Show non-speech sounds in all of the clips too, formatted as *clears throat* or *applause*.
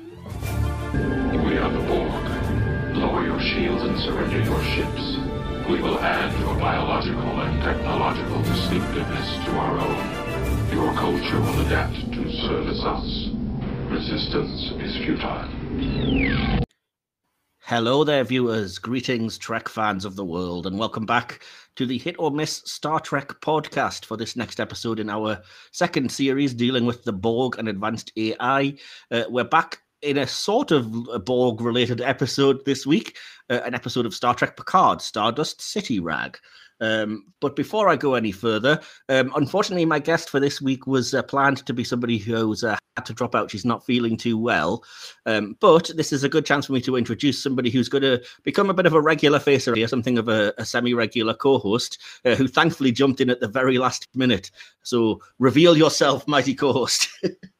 We are the Borg. Lower your shields and surrender your ships. We will add your biological and technological distinctiveness to our own. Your culture will adapt to service us. Resistance is futile. Hello there, viewers. Greetings, Trek fans of the world, and welcome back to the Hit or Miss Star Trek podcast for this next episode in our second series dealing with the Borg and advanced AI. Uh, we're back in a sort of Borg related episode this week, uh, an episode of Star Trek Picard, Stardust City Rag. Um, but before I go any further, um, unfortunately, my guest for this week was uh, planned to be somebody who's uh, had to drop out. She's not feeling too well. Um, but this is a good chance for me to introduce somebody who's going to become a bit of a regular face here, something of a, a semi regular co host, uh, who thankfully jumped in at the very last minute. So reveal yourself, mighty co host. *laughs*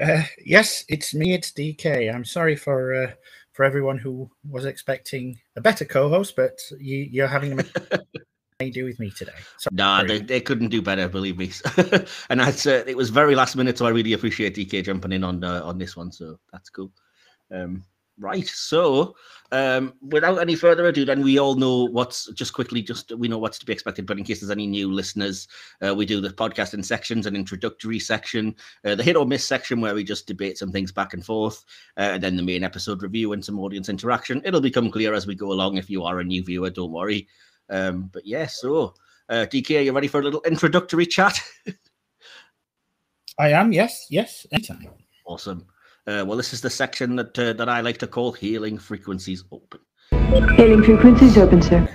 Uh, yes, it's me. It's DK. I'm sorry for uh, for everyone who was expecting a better co-host, but you, are having a *laughs* do with me today. Sorry. Nah, they, they couldn't do better, believe me. *laughs* and that's uh, it was very last minute, so I really appreciate DK jumping in on uh, on this one. So that's cool. Um, Right. So, um, without any further ado, then we all know what's just quickly, just we know what's to be expected. But in case there's any new listeners, uh, we do the podcast in sections an introductory section, uh, the hit or miss section where we just debate some things back and forth, uh, and then the main episode review and some audience interaction. It'll become clear as we go along. If you are a new viewer, don't worry. Um, but yeah, so uh, DK, are you ready for a little introductory chat? *laughs* I am. Yes. Yes. Anytime. Awesome. Uh, well, this is the section that uh, that I like to call hailing frequencies open. Hailing frequencies open, sir.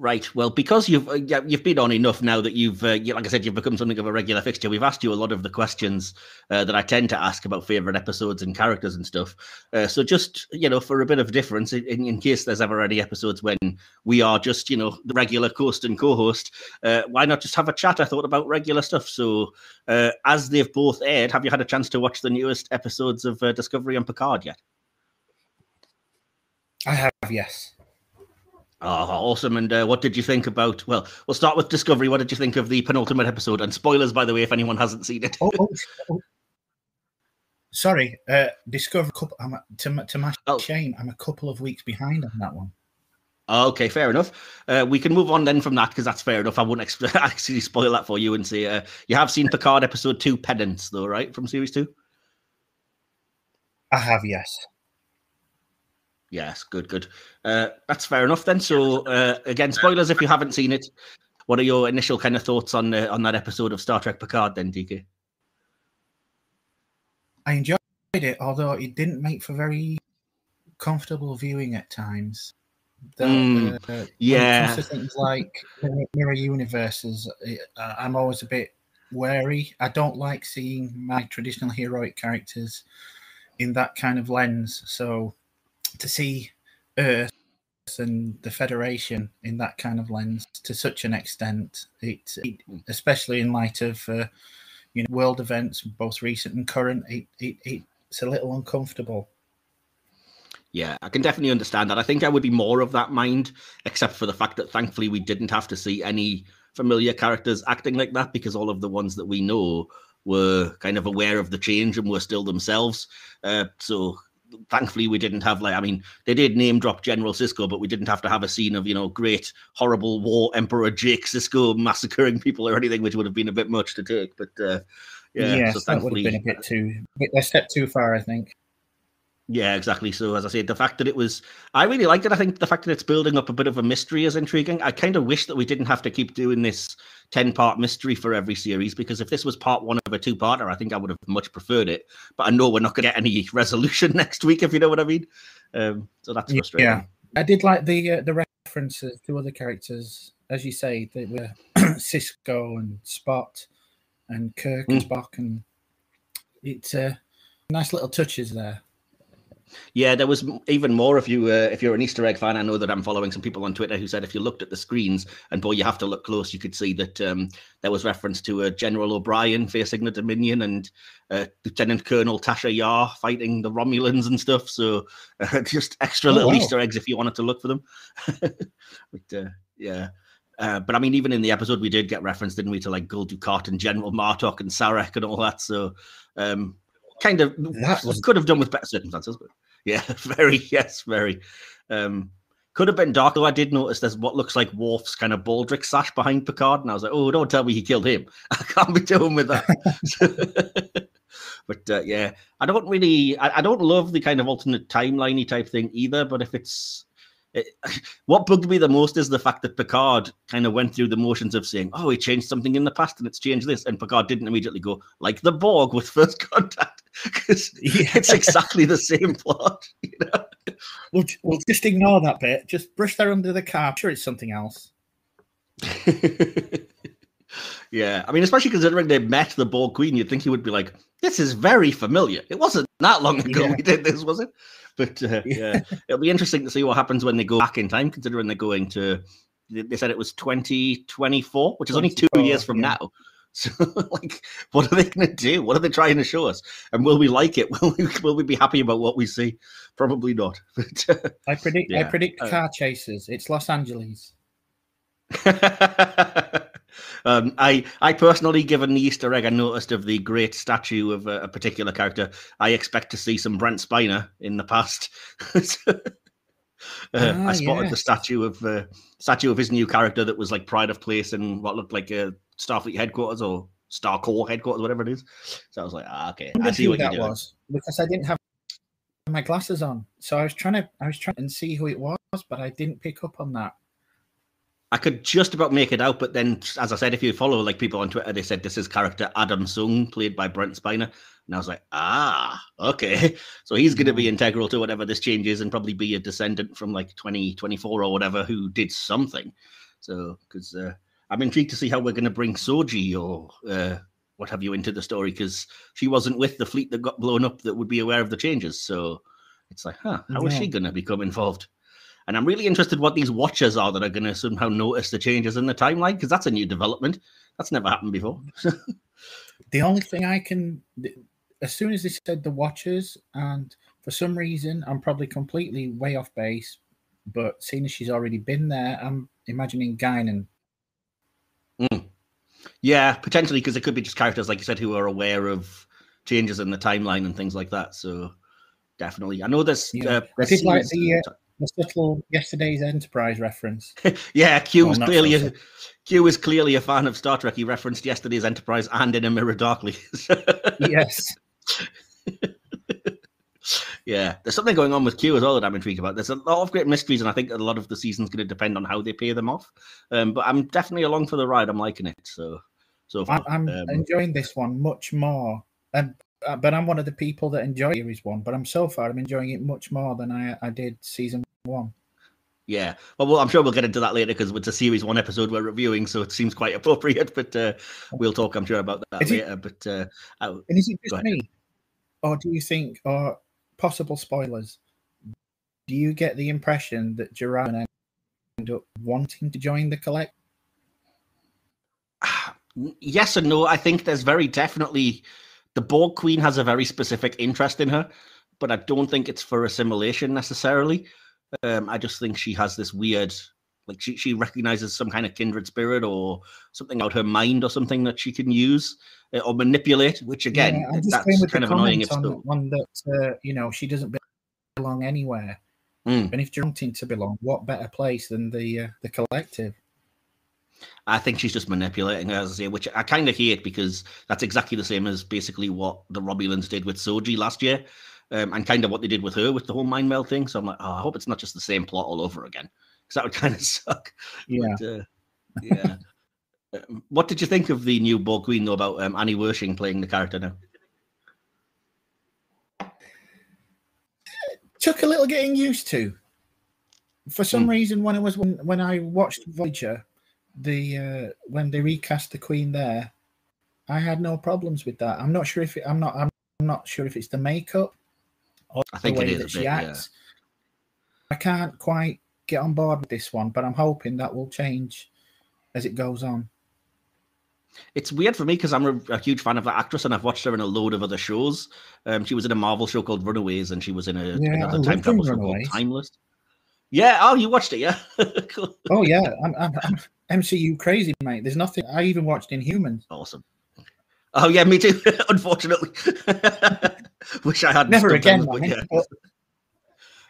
Right. Well, because you've uh, you've been on enough now that you've, uh, you, like I said, you've become something of a regular fixture. We've asked you a lot of the questions uh, that I tend to ask about favorite episodes and characters and stuff. Uh, so just you know, for a bit of difference, in, in, case there's ever any episodes when we are just you know the regular host and co-host, uh, why not just have a chat? I thought about regular stuff. So uh, as they've both aired, have you had a chance to watch the newest episodes of Discovery and Picard yet? I have, yes. Oh, awesome! And uh, what did you think about? Well, we'll start with Discovery. What did you think of the penultimate episode? And spoilers, by the way, if anyone hasn't seen it. oh, oh, *laughs* oh. sorry, uh, Discovery. I'm a, to, to my oh. shame, I'm a couple of weeks behind on that one. Okay, fair enough. Uh, we can move on then from that because that's fair enough. I won't ex- *laughs* actually spoil that for you and say uh, you have seen Picard episode two, Penance, though, right, from series two. I have, yes. Yes, good, good. Uh, that's fair enough then. So uh, again, spoilers if you haven't seen it. What are your initial kind of thoughts on uh, on that episode of Star Trek Picard? Then, DK. I enjoyed it, although it didn't make for very comfortable viewing at times. The, mm, yeah, things like mirror universes, I'm always a bit wary. I don't like seeing my traditional heroic characters in that kind of lens. So to see Earth and the Federation in that kind of lens to such an extent, it, it especially in light of uh, you know world events, both recent and current, it, it, it's a little uncomfortable. Yeah, I can definitely understand that. I think I would be more of that mind, except for the fact that thankfully we didn't have to see any familiar characters acting like that because all of the ones that we know were kind of aware of the change and were still themselves. Uh, so thankfully we didn't have like i mean they did name drop general sisko but we didn't have to have a scene of you know great horrible war emperor jake sisko massacring people or anything which would have been a bit much to take but uh yeah yes, so that would have been a bit too a step too far i think yeah, exactly. So as I said, the fact that it was, I really liked it. I think the fact that it's building up a bit of a mystery is intriguing. I kind of wish that we didn't have to keep doing this 10 part mystery for every series because if this was part one of a two parter, I think I would have much preferred it. But I know we're not going to get any *laughs* resolution *laughs* next week, if you know what I mean. Um, so that's frustrating. Yeah, I did like the uh, the references to other characters, as you say, they were *clears throat* Sisko and Spot and Kirk mm. and Spock, and it's uh, nice little touches there. Yeah, there was even more if you uh, if you're an Easter egg fan. I know that I'm following some people on Twitter who said if you looked at the screens and boy, you have to look close, you could see that um, there was reference to uh, General O'Brien facing the Dominion and uh, Lieutenant Colonel Tasha Yar fighting the Romulans and stuff. So *laughs* uh, just extra oh, little wow. Easter eggs if you wanted to look for them. *laughs* but uh, yeah. Uh, but I mean, even in the episode, we did get reference, didn't we, to like Gul Dukat and General Martok and Sarek and all that. So um, kind of was- could have done with better circumstances, but *laughs* yeah, very yes, very. Um, could have been darker. I did notice there's what looks like Worf's kind of baldric sash behind Picard, and I was like, oh, don't tell me he killed him. *laughs* I can't be doing with that. *laughs* but uh, yeah, I don't really, I, I don't love the kind of alternate timeliney type thing either. But if it's it, what bugged me the most is the fact that Picard kind of went through the motions of saying, "Oh, he changed something in the past, and it's changed this," and Picard didn't immediately go like the Borg with first contact because it's exactly the same plot. *laughs* You know? We'll, we'll just ignore that bit. Just brush that under the car. Sure, it's something else. *laughs* yeah, I mean, especially considering they met the Borg Queen, you'd think he would be like, "This is very familiar." It wasn't that long ago Yeah. we did this, was it? But uh, yeah, it'll be interesting to see what happens when they go back in time, considering they're going to. they- They said it was 2024, which is only two years from yeah. now. *laughs* So, like, what are they going to do? What are they trying to show us? And will we like it? *laughs* Will we, will we be happy about what we see? Probably not. *laughs* But, uh, I predict. I predict uh, car chases. It's Los Angeles. um, I I personally, given the Easter egg I noticed of the great statue of a, a particular character, I expect to see some Brent Spiner in the past. uh, Ah, I spotted the statue of uh, statue of his new character that was like pride of place in what looked like a Starfleet headquarters or Star Corps headquarters, whatever it is. So I was like, ah, okay, I wondered see what that doing. was because I didn't have my glasses on. So I was trying to. I was trying and see who it was, but I didn't pick up on that. I could just about make it out, but then, as I said, if you follow like people on Twitter, they said this is character Adam Soong, played by Brent Spiner, and I was like, ah, okay, *laughs* so he's going to be integral to whatever this change is, and probably be a descendant from like 2024 or whatever who did something. So, because uh, I'm intrigued to see how we're going to bring Soji or uh, what have you into the story, because she wasn't with the fleet that got blown up that would be aware of the changes. So it's like, huh, how is Yeah. she going to become involved? And I'm really interested what these watchers are that are going to somehow notice the changes in the timeline because that's a new development. That's never happened before. *laughs* The only thing I can, as soon as they said the Watchers, and for some reason, I'm probably completely way off base, but seeing as she's already been there, I'm imagining Guinan. Yeah, potentially because it could be just characters like you said who are aware of changes in the timeline and things like that. So definitely, I know this. Yeah. Uh, I did like the, The subtle yesterday's Enterprise reference. *laughs* yeah, Q Well, is clearly so a, Q is clearly a fan of Star Trek. He referenced yesterday's Enterprise and in a Mirror Darkly. *laughs* yes. Yeah, there's something going on with Q as well that I'm intrigued about. There's a lot of great mysteries, and I think a lot of the season's going to depend on how they pay them off. Um, but I'm definitely along for the ride. I'm liking it. So, so far, I'm, um, enjoying this one much more. And uh, but I'm one of the people that enjoy series one. But I'm so far I'm enjoying it much more than I, I did season one. yeah. Well, well, I'm sure we'll get into that later because it's a series one episode we're reviewing, so it seems quite *laughs* appropriate. But uh, we'll talk, I'm sure, about that Is it- later. But uh, I- And is it just me, or do you think, or possible spoilers? Do you get the impression that Jurati end up wanting to join the collect? *sighs* yes and no. I think there's very definitely the Borg Queen has a very specific interest in her, but I don't think it's for assimilation necessarily. Um, I just think she has this weird, like she she recognizes some kind of kindred spirit or something out her mind or something that she can use uh, or manipulate. Which again, Yeah, that's kind of annoying if on, on that. Uh, you know, she doesn't belong anywhere. Mm. And if you're wanting to belong, what better place than the uh, the collective? I think she's just manipulating her, as I say, which I kind of hate because that's exactly the same as basically what the Romulans did with Soji last year, um, and kind of what they did with her with the whole mind meld thing. So I'm like, oh, I hope it's not just the same plot all over again, because that would kind of *laughs* suck. Yeah. But, uh, yeah. Um, what did you think of the new Borg Queen though about um, Annie Wersching playing the character now? took a little getting used to. For some Hmm. reason, when I was when, when I watched Voyager, the uh, when they recast the Queen there, I had no problems with that. I'm not sure if it, I'm not I'm not sure if it's the makeup or I think the way is that she bit, yeah. acts. I can't quite get on board with this one, but I'm hoping that will change as it goes on. It's weird for me because I'm a, a huge fan of that actress and I've watched her in a load of other shows. Um, she was in a Marvel show called Runaways and she was in a, Yeah, another time travel show called Timeless. Yeah, oh, you watched it, yeah. *laughs* cool. Oh yeah, I'm, I'm, I'm MCU crazy, mate. There's nothing I even watched Inhumans. Awesome. Oh yeah, me too. *laughs* Unfortunately, *laughs* Wish I had Never again. but yeah. but-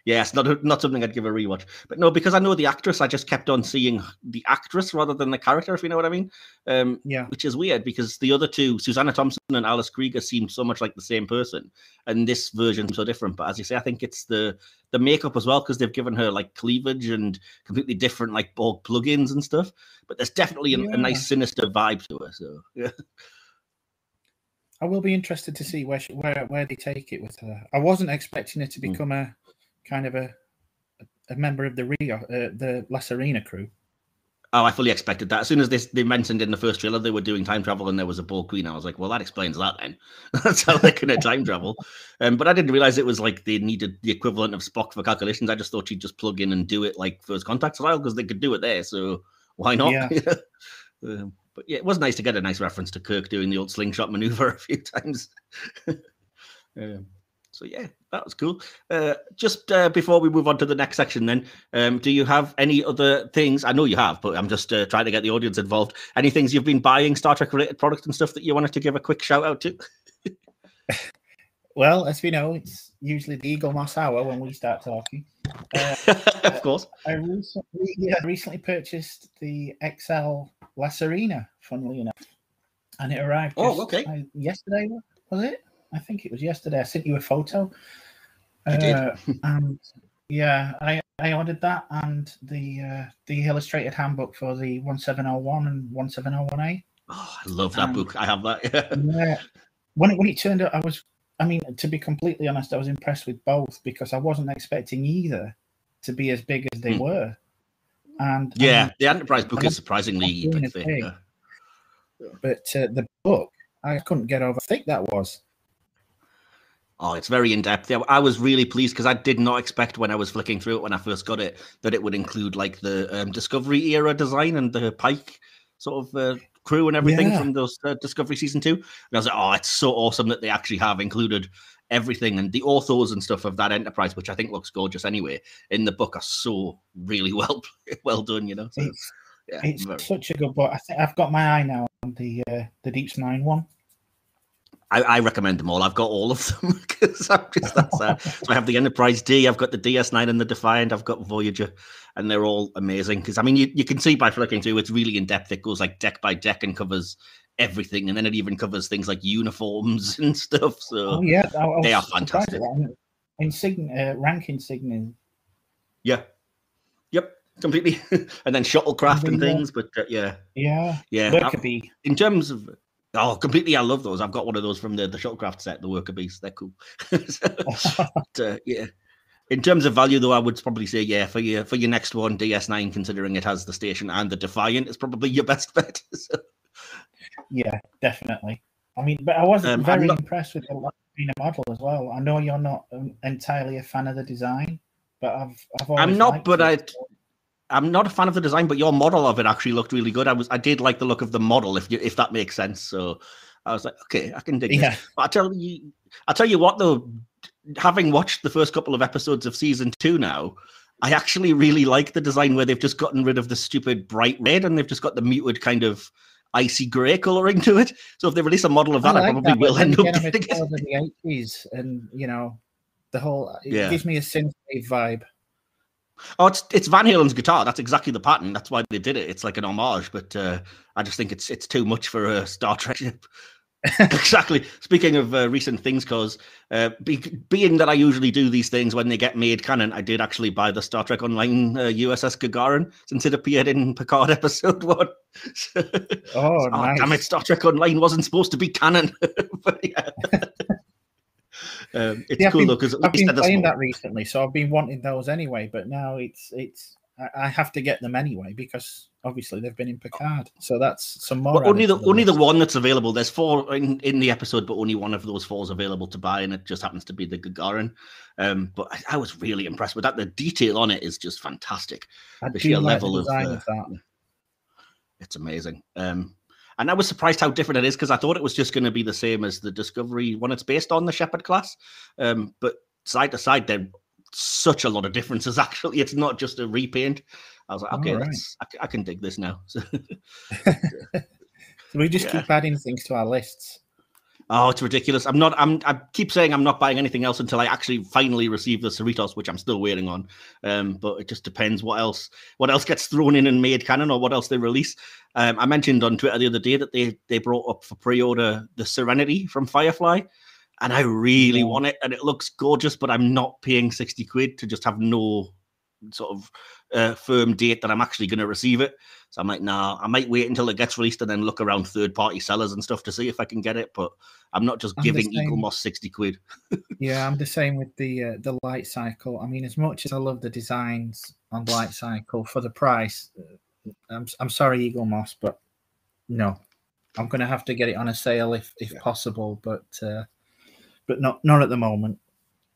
Yeah, it's not not something I'd give a rewatch. But no, because I know the actress, I just kept on seeing the actress rather than the character, if you know what I mean. Um, yeah. which is weird because the other two, Susanna Thompson and Alice Krieger, seemed so much like the same person, and this version's so different. But as you say, I think it's the the makeup as well because they've given her like cleavage and completely different like Borg plugins and stuff. But there's definitely a, a nice sinister vibe to her. So *laughs* yeah, I will be interested to see where she, where where they take it with her. I wasn't expecting her to Hmm. become a kind of a a member of the Rio, uh, the La Sirena crew. oh, I fully expected that. As soon as this they mentioned in the first trailer they were doing time travel and there was a Borg queen, I was like, well, that explains that then. *laughs* That's how they're going to time travel. Um, but I didn't realize it was like they needed the equivalent of Spock for calculations. I just thought she'd just plug in and do it like first contact style because they could do it there. So why not? Yeah. *laughs* um, but yeah, it was nice to get a nice reference to Kirk doing the old slingshot maneuver *laughs* a few times. um, so yeah, that was cool. Uh, just uh, before we move on to the next section, then, um, do you have any other things? I know you have, but I'm just uh, trying to get the audience involved. Any things you've been buying, Star Trek related products and stuff that you wanted to give a quick shout out to? *laughs* Well, as we know, it's usually the Eaglemoss hour when we start talking. *laughs* Uh, of course. I recently, yeah, recently purchased the XL La Sirena, funnily enough, and it arrived. Oh, okay. uh, yesterday was it? I think it was yesterday. I sent you a photo. You did. Uh, and yeah, I I ordered that and the uh, the illustrated handbook for the one seven zero one and one seven zero one A. Oh, I love that Um, book. I have that. *laughs* Yeah, when it, when it turned out, I was. I mean, to be completely honest, I was impressed with both because I wasn't expecting either to be as big as they Hmm. were. And yeah, um, the Enterprise book is surprisingly big. yeah. but uh, the book, I couldn't get over how thick that was. Oh, it's very in depth. Yeah, I was really pleased because I did not expect when I was flicking through it when I first got it that it would include like the um, Discovery era design and the Pike sort of uh, crew and everything Yeah. from those uh, Discovery season two. And I was like, oh, it's so awesome that they actually have included everything and the authors and stuff of that Enterprise, which I think looks gorgeous anyway. In the book, are so really *laughs* well well done. You know, so, It's yeah, it's very- such a good book. I think I've got my eye now on the uh, the Deep Nine one. I, I recommend them all. I've got all of them *laughs* because I'm just that sad. so I have the Enterprise D, I've got the DS9 and the Defiant, I've got Voyager, and they're all amazing. Because I mean, you, you can see by flicking through, it's really in depth. It goes like deck by deck and covers everything, and then it even covers things like uniforms *laughs* and stuff. So Oh yeah, I, I they are fantastic. that. Insignia, uh, rank insignia. yeah, yep, completely. *laughs* and then shuttlecraft and Yeah. things, but uh, yeah, Yeah, yeah. that could be. in terms of oh, completely, I love those. I've got one of those from the the shuttlecraft set, the worker beast. They're cool. So, *laughs* *laughs* but, uh, yeah. In terms of value, though, I would probably say yeah for your for your next one, DS9, considering it has the station and the Defiant, is probably your best bet. *laughs* So, Yeah, definitely. I mean, but I wasn't Um, very not- impressed with the Latina model as well. I know you're not um, entirely a fan of the design, but I've I've I'm not, but it. I'm not a fan of the design, but your model of it actually looked really good. I was I did like the look of the model, if you if that makes sense. So I was like, okay, I can dig yeah, But I tell you, I tell you what though, having watched the first couple of episodes of season two now, I actually really like the design where they've just gotten rid of the stupid bright red and they've just got the muted kind of icy grey coloring to it. So if they release a model of that, I, like probably that, will end up getting it. the eighties, and you know, the whole it Yeah. gives me a synthwave vibe. Oh, it's it's Van Halen's guitar. That's exactly the pattern. That's why they did it. It's like an homage, but uh, I just think it's it's too much for a Star Trek ship. *laughs* exactly. Speaking of uh, recent things, cause uh, be, being that I usually do these things when they get made canon, I did actually buy the Star Trek Online uh, USS Gagarin since it appeared in Picard *laughs* episode one. *laughs* Oh, Oh, nice. damn it! Star Trek Online wasn't supposed to be canon. but. Um, it's Yeah, cool been- though because I've been playing that recently, so I've been wanting those anyway. But now it's it's I, have to get them anyway because obviously they've been in Picard. So that's some more. Only the to only the one that's available. There's four in, in the episode, but only one of those four is available to buy, and it just happens to be the Gagarin. Um, but I, I was really impressed with that. The detail on it is just fantastic. I the sheer like level the of, design uh, of that. It's amazing. Um, and I was surprised how different it is because I thought it was just going to be the same as the Discovery one. It's based on the Shepard class, um, but side to side, there such a lot of differences. *laughs* Actually, it's not just a repaint. I was like, okay, that's, I, I can dig this now. *laughs* *laughs* So, We just Yeah. keep adding things to our lists. Oh, it's ridiculous. I'm not. I'm. I keep saying I'm not buying anything else until I actually finally receive the Cerritos, which I'm still waiting on. Um, but it just depends what else, what else gets thrown in and made canon, or what else they release. Um, I mentioned on Twitter the other day that they they brought up for pre-order the Serenity from Firefly, and I really want it, and it looks gorgeous. But I'm not paying sixty quid to just have no sort of uh, firm date that I'm actually going to receive it. So I'm like, nah, I might wait until it gets released and then look around third party sellers and stuff to see if I can get it. But I'm not just I'm giving Eaglemoss 60 quid. *laughs* Yeah, I'm the same with the uh, the light cycle. I mean, as much as I love the designs on light cycle for the price, uh, I'm I'm sorry, Eaglemoss, but no, I'm going to have to get it on a sale if if possible, but uh, but not not at the moment.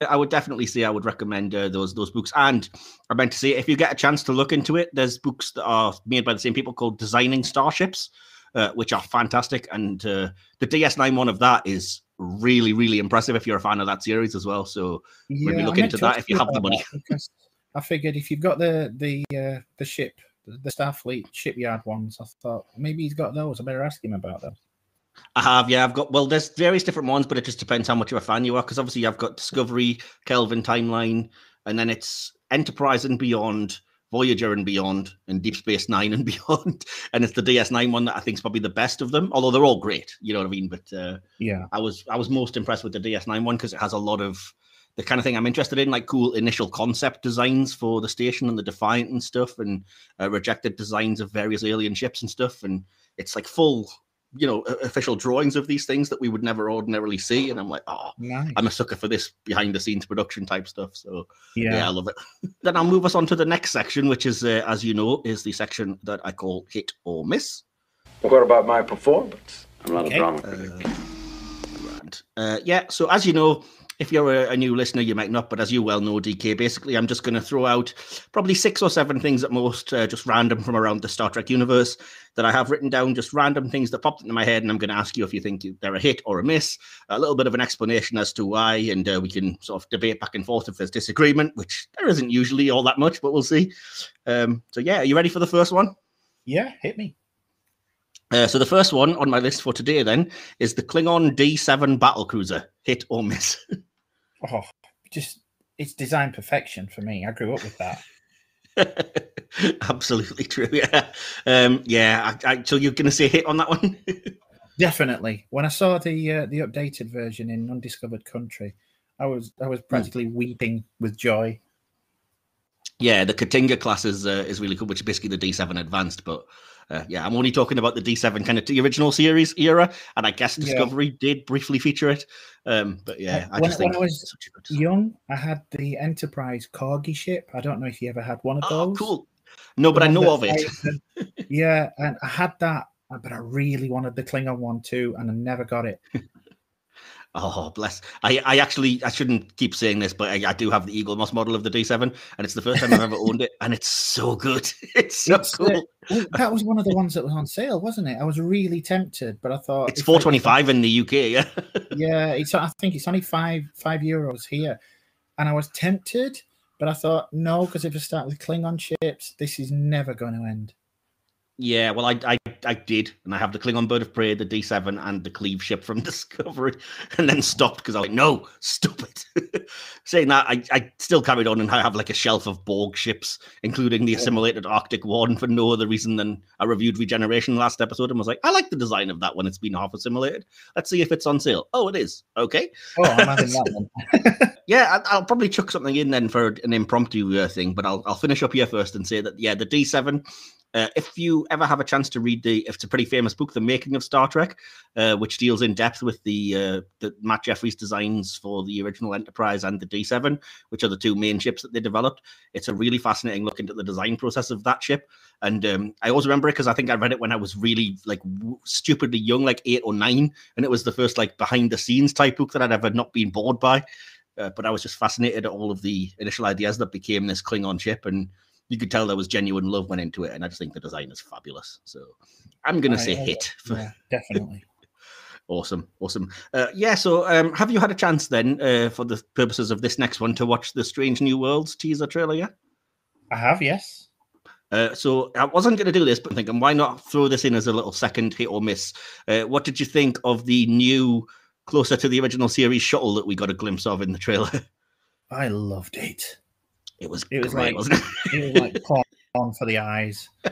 I would definitely say I would recommend uh, those those books. And I meant to say, if you get a chance to look into it, there's books that are made by the same people called Designing Starships, uh, which are fantastic. And uh, the DS9 one of that is really, really impressive if you're a fan of that series as well. So maybe I look into that if you have the money. I figured if you've got the the uh, the ship, the Starfleet shipyard ones, I thought maybe he's got those. I better ask him about them. I have, yeah. I've got well, there's various different ones, but it just depends how much of a fan you are. Because obviously, I've got Discovery, Kelvin Timeline, and then it's Enterprise and Beyond, Voyager and Beyond, and Deep Space Nine and *laughs* Beyond. And it's the DS9 one that I think is probably the best of them. Although they're all great, you know what I mean. But uh, Yeah, I was I was most impressed with the DS9 one because it has a lot of the kind of thing I'm interested in, like cool initial concept designs for the station and the Defiant and stuff, and uh, rejected designs of various alien ships and stuff. And it's like full, you know, official drawings of these things that we would never ordinarily see. And I'm like, oh, nice. I'm a sucker for this behind the scenes production type stuff. So yeah, Yeah, I love it. *laughs* then I'll move us on to the next section, which is, uh, as you know, is the section that I call hit or miss. What about my performance? I'm not Okay. a drama Uh, critic. grand. Uh, yeah, so as you know, if you're a, a new listener, you might not, but as you well know, DK, basically, I'm just going to throw out probably six or seven things at most, uh, just random from around the Star Trek universe that I have written down, just random things that popped into my head, and I'm going to ask you if you think they're a hit or a miss, a little bit of an explanation as to why, and uh, we can sort of debate back and forth if there's disagreement, which there isn't usually all that much, but we'll see. Um, so, yeah, are you ready for the first one? yeah, hit me. Uh, so the first one on my list for today then is the Klingon D7 battle cruiser. Hit or miss? *laughs* Oh, just it's design perfection for me. I grew up with that. *laughs* Absolutely true. *laughs* Yeah. Um, yeah. I, I, so you're going to say hit on that one? *laughs* Definitely. When I saw the uh, the updated version in Undiscovered Country, I was I was practically weeping with joy. yeah. The K't'inga class is uh, is really cool, which is basically the D7 advanced. But uh, yeah, I'm only talking about the D7 kind of the original series era, and I guess Yeah. Discovery did briefly feature it. Um, but yeah, I When- just when think I was such a good. Young, I had the Enterprise Corgi ship. I don't know if you ever had one of Oh, those. cool. No, but I know of it. *laughs* yeah, and I had that, uh, but I really wanted the Klingon one too, and I never got it. Oh, bless. I, I actually, I shouldn't keep saying this, but I, I do have the Eaglemoss model of the D7, and it's the first time I've ever owned it, and it's so good. *laughs* It's so It's, cool. Well, that was one of the ones that was on sale, wasn't it? I was really tempted, but I thought It's I- if 425 in the UK, yeah. *laughs* Yeah, it's. I think it's only five five euros here, and I was tempted, but I thought no, because if I start with Klingon ships, this is never going to end. Yeah, well, I, I I did, and I have the Klingon Bird of Prey, the D7, and the Cleave ship from *laughs* Discovery, and then stopped because I was like, no, stop it. *laughs* Saying that, I, I still carried on and I have like a shelf of Borg ships, including the assimilated Arctic one, for no other reason than I reviewed Regeneration last episode and was like, I like the design of that one. it's been half assimilated. Let's see if it's on sale. Oh, it is. Okay. Oh, I'm having that one. *laughs* Yeah, I- I'll probably chuck something in then for an impromptu uh, thing, but I'll I'll finish up here first and say that yeah, the D7. Uh, if you ever have a chance to read the, it's a pretty famous book, The Making of Star Trek, uh, which deals in depth with the uh, the Matt Jefferies designs for the original Enterprise and the D7, which are the two main ships that they developed. It's a really fascinating look into the design process of that ship, and um, I always remember it because I think I read it when I was really like w- stupidly young, like eight or nine, and it was the first like behind the scenes type book that I'd ever not been bored by. Uh, but I was just fascinated at all of the initial ideas that became this Klingon ship, and you could tell there was genuine love went into it. And I just think the design is fabulous. So I'm gonna say I- I- hit. For, Yeah, definitely. *laughs* Awesome, awesome. Uh, yeah. So um, have you had a chance then, uh, for the purposes of this next one, to watch the Strange New Worlds teaser trailer? Yeah. I have, yes. Uh, so I wasn't going to do this, but I'm thinking, why not throw this in as a little second hit or miss? Uh, what did you think of the new closer to the original series shuttle that we got a glimpse of in the trailer. *laughs* I loved it. It was It was great, like- wasn't it? *laughs* It was like porn for the eyes. *laughs*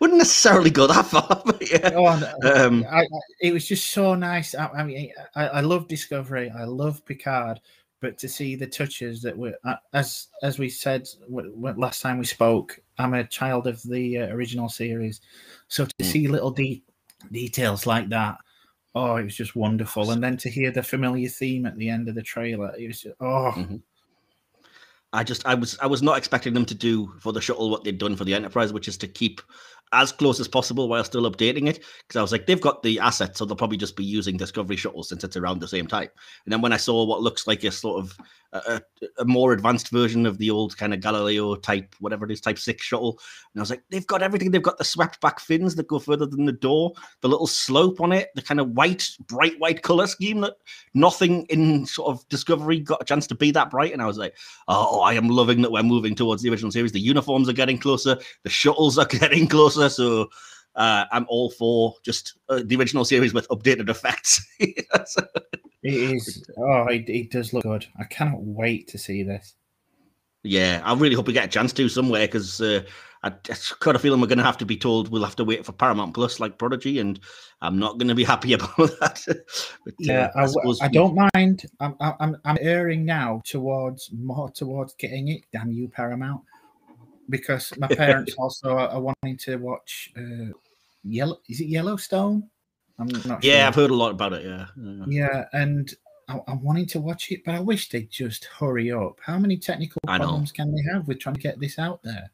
Wouldn't necessarily go that far, *laughs* but yeah. Oh, uh, Um, I, I, it was just so nice. I, I mean, I, love Discovery. I love Picard, but to see the touches that were, uh, as as we said last time we spoke, I'm a child of the uh, original series, so to Mm. see little de- details like that, oh, it was just wonderful. And then to hear the familiar theme at the end of the trailer, it was just, oh, Mhm. I just I was I was not expecting them to do for the shuttle what they'd done for the Enterprise, which is to keep as close as possible while still updating it. Because I was like, they've got the assets, so they'll probably just be using Discovery shuttle since it's around the same time. And then when I saw what looks like a sort of a, a, more advanced version of the old kind of Galileo type, whatever it is, type six shuttle, and I was like, they've got everything. They've got the swept back fins that go further than the door, the little slope on it, the kind of white, bright white color scheme that nothing in sort of Discovery got a chance to be that bright. And I was like, oh, I am loving that we're moving towards the original series. The uniforms are getting closer, the shuttles are *laughs* getting closer. So uh, I'm all for just uh, the original series with updated effects. *laughs* It is. Oh, it, it does look good. I cannot wait to see this. yeah, I really hope we get a chance to somewhere because uh, I just got a feeling we're going to have to be told we'll have to wait for Paramount Plus like Prodigy, and I'm not going to be happy *laughs* about that. But, uh, Yeah, I, suppose I don't mind. I'm, I'm I'm erring now towards more towards getting it. Damn you, Paramount, because my *laughs* parents also are, are wanting to watch. Uh, Yellow is it Yellowstone? I'm not. Yeah, sure. I've heard a lot about it. Yeah, yeah. Yeah, and I, I'm wanting to watch it, but I wish they'd just hurry up. How many technical problems can they have with trying to get this out there?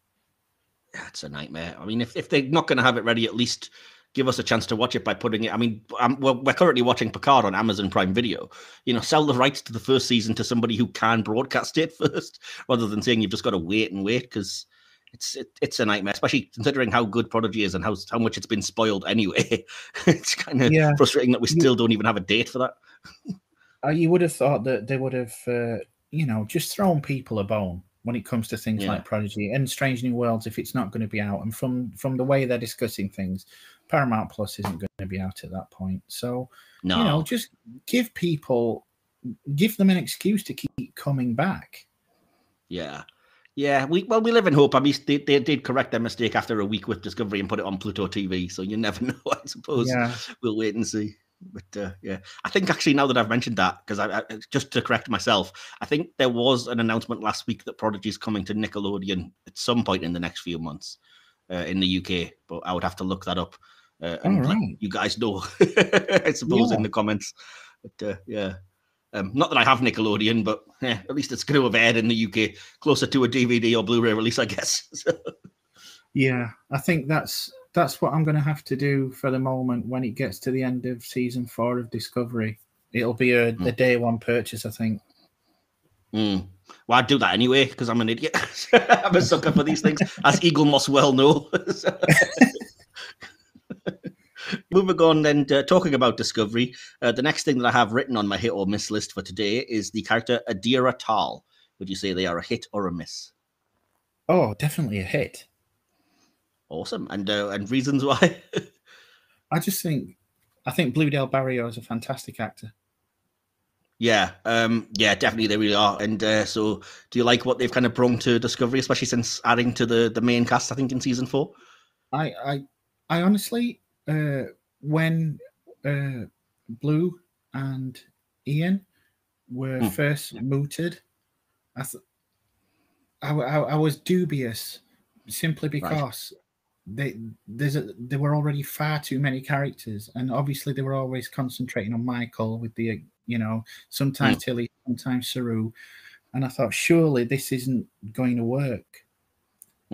Yeah, it's a nightmare. I mean, if, if they're not going to have it ready, at least give us a chance to watch it by putting it. I mean, um we're, we're currently watching Picard on Amazon Prime Video. You know, sell the rights to the first season to somebody who can broadcast it *laughs* first, rather than saying you've just got to wait and wait because it's it, it's a nightmare, especially considering how good Prodigy is and how how much it's been spoiled anyway. *laughs* it's kind of Yeah. frustrating that we still don't even have a date for that. Uh, you would have thought that they would have, uh, you know, just thrown people a bone when it comes to things Yeah. like Prodigy and Strange New Worlds if it's not going to be out. And from from the way they're discussing things, Paramount Plus isn't going to be out at that point. So No, you know, just give people, give them an excuse to keep coming back. Yeah. Yeah, we well we live in hope. I mean, they, they did correct their mistake after a week with Discovery and put it on Pluto TV. So you never *laughs* know. I suppose Yeah, we'll wait and see. But uh, yeah, I think actually now that I've mentioned that, because I, I just to correct myself, I think there was an announcement last week that Prodigy is coming to Nickelodeon at some point in the next few months uh, in the UK. But I would have to look that up uh, and right. you guys know. *laughs* I suppose in the comments. But uh, yeah. Um, not that I have Nickelodeon, but yeah, at least it's going to have aired in the UK closer to a DVD or Blu-ray release, I guess. *laughs* Yeah. I think that's that's what I'm going to have to do for the moment when it gets to the end of season four of Discovery. It'll be a, Hmm. a day one purchase, I think. mm. Well, I'd do that anyway because I'm an idiot. *laughs* I'm a sucker for these things, as Eaglemoss well know. *laughs* Moving on, then uh, talking about Discovery, uh, the next thing that I have written on my hit or miss list for today is the character Adira Tal. Would you say they are a hit or a miss? Oh, definitely a hit. Awesome, and uh, and reasons why? *laughs* I just think I think Blu Bluedale Barrio is a fantastic actor. Yeah, um, yeah, definitely they really are. And uh, so, do you like what they've kind of brought to Discovery, especially since adding to the the main cast? I think in season four. I I I honestly uh when uh Blu and Ian were Hmm. first mooted, I th- I, I, I was dubious simply because they there's a, there were already far too many characters and obviously they were always concentrating on Michael with the you know sometimes Tilly sometimes Saru and I thought surely this isn't going to work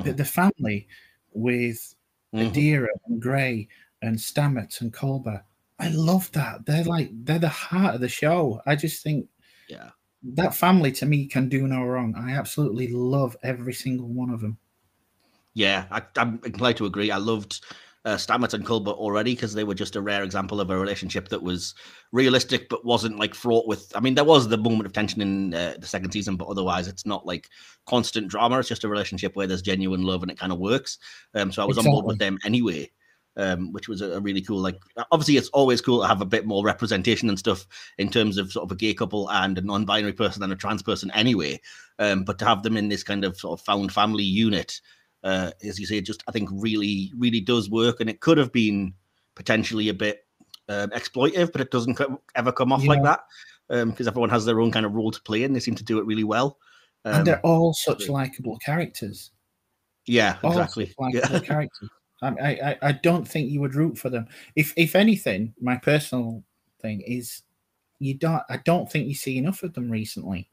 the, Mhm. the family with Mhm. Adira and Gray and Stamets and Culber. I love that. They're like they're the heart of the show. I just think Yeah, that family to me can do no wrong. I absolutely love every single one of them. yeah, I, I'm inclined to agree. I loved uh, Stamets and Culber already because they were just a rare example of a relationship that was realistic but wasn't like fraught with. I mean, there was the moment of tension in uh, the second season, but otherwise, it's not like constant drama. It's just a relationship where there's genuine love and it kind of works. Um, so I was on board with them anyway. Um, which was a, a, really cool. Like, obviously, it's always cool to have a bit more representation and stuff in terms of sort of a gay couple and a non-binary person and a trans person, anyway. Um, but to have them in this kind of sort of found family unit, uh, as you say, just I think really, really does work, and it could have been potentially a bit um, exploitive, but it doesn't ever come off yeah. like that because um, everyone has their own kind of role to play, and they seem to do it really well. and they're um, all such likable characters. Yeah, exactly. Likable yeah. *laughs* characters. I, I, I don't think you would root for them. If if anything, my personal thing is you don't. I don't think you see enough of them recently.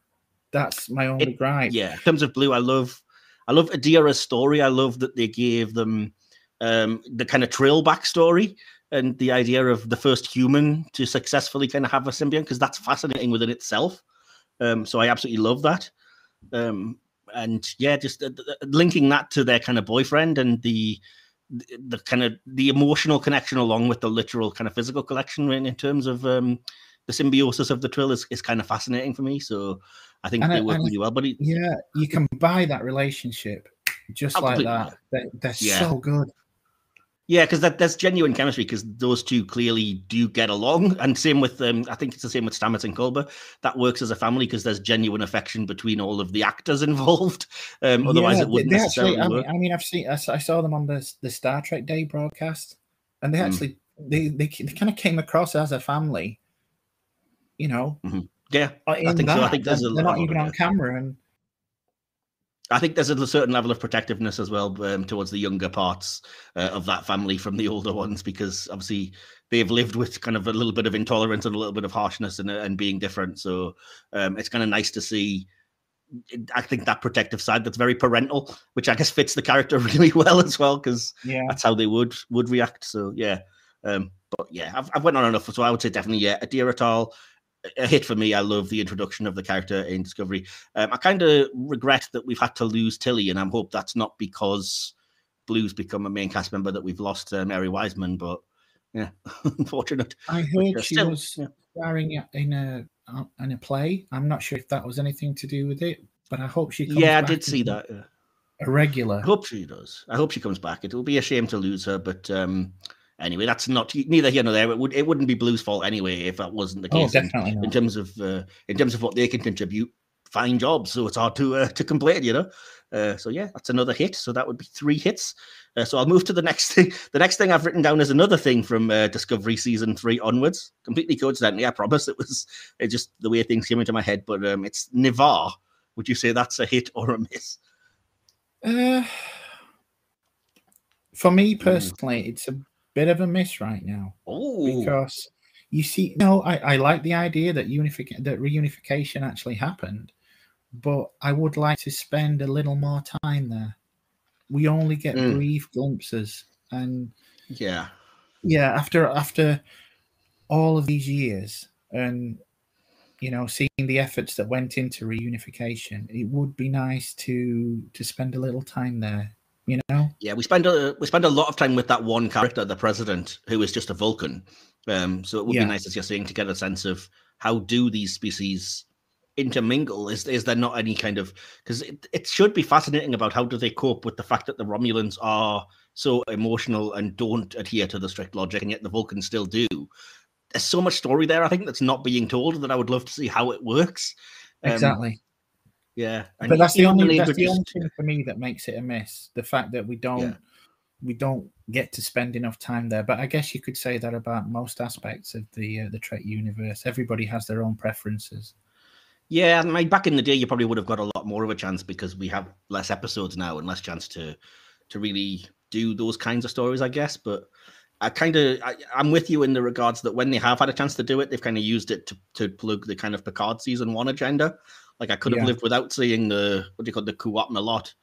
That's my only it, gripe. Yeah, in terms of Blu, I love, I love Adira's story. I love that they gave them um, the kind of Trill backstory and the idea of the first human to successfully kind of have a symbiont because that's fascinating within itself. Um, so I absolutely love that. Um, and yeah, just uh, linking that to their kind of boyfriend and the the kind of the emotional connection along with the literal kind of physical connection in, in terms of um, the symbiosis of the trill is, is kind of fascinating for me. So I think and they I, work really well. But yeah, you can buy that relationship just like that. They're, they're yeah. so good. Yeah, because that there's genuine chemistry because those two clearly do get along, and same with um, I think it's the same with Stamets and Culber. That works as a family because there's genuine affection between all of the actors *laughs* involved. Um, otherwise, yeah, it wouldn't necessarily actually, work. I mean, I mean, I've seen I saw them on the the Star Trek Day broadcast, and they hmm. actually mm. they, they, they kind of came across as a family. You know. Mm-hmm. Yeah, I think that, so. I think there's they're, a they're not even on camera, and I think there's a certain level of protectiveness as well um, towards the younger parts uh, of that family from the older ones, because obviously they've lived with kind of a little bit of intolerance and a little bit of harshness and, and being different. So um, it's kind of nice to see. I think that protective side that's very parental, which I guess fits the character *laughs* really well as well, because yeah. that's how they would would react. So yeah, um, but yeah, I've, I've went on enough. So I would say definitely yeah, Tal, a hit for me. I love the introduction of the character in Discovery. Um, I kind of regret that we've had to lose Tilly, and I hope that's not because Blu's become a main cast member that we've lost uh, Mary Wiseman. But yeah, *laughs* unfortunate. I heard but she still, was yeah. starring in a uh, in a play. I'm not sure if that was anything to do with it, but I hope she. yeah, I did see that. Yeah. A regular. I hope she does. I hope she comes back. It will be a shame to lose her, but um, anyway, that's not neither here nor there. It would it wouldn't be Blu's fault anyway if that wasn't the oh, case. Oh, definitely in, in, terms of uh, in terms of what they can contribute, fine jobs. So it's hard to uh, to complain, you know. Uh, so yeah, that's another hit. So that would be three hits. Uh, so I'll move to the next *laughs* thing. The next thing I've written down is another thing from uh, Discovery season three onwards. Completely coincidentally, I promise. It was it just the way things came into my head. But um, it's Ni'Var. Would you say that's a hit or a miss? Uh, for me hmm. personally, mm. it's a bit of a miss right now. Ooh. Because you see, no, I, I like the idea that unification that reunification actually happened, but I would like to spend a little more time there. We only get mm. brief glimpses, and yeah, yeah. After after all of these years, and you know, seeing the efforts that went into reunification, it would be nice to to spend a little time there you know? Yeah we spend a we spend a lot of time with that one character the president who is just a vulcan. Um so it would yeah. be nice as you're saying to get a sense of how do these species intermingle? Is is there not any kind of because it, it should be fascinating about how do they cope with the fact that the romulans are so emotional and don't adhere to the strict logic and yet the vulcans still do. There's so much story there i think that's not being told that i would love to see how it works. Um, exactly yeah, but that's the only that's the only thing for me that makes it a miss. The fact that we don't yeah. we don't get to spend enough time there. But I guess you could say that about most aspects of the uh, the Trek universe. Everybody has their own preferences. Yeah, I mean, back in the day, you probably would have got a lot more of a chance because we have less episodes now and less chance to to really do those kinds of stories, I guess. But I kind of I'm with you in the regards that when they have had a chance to do it, they've kind of used it to to plug the kind of Picard season one agenda. Like I could have yeah. lived without seeing the what do you call the Qowat Milat,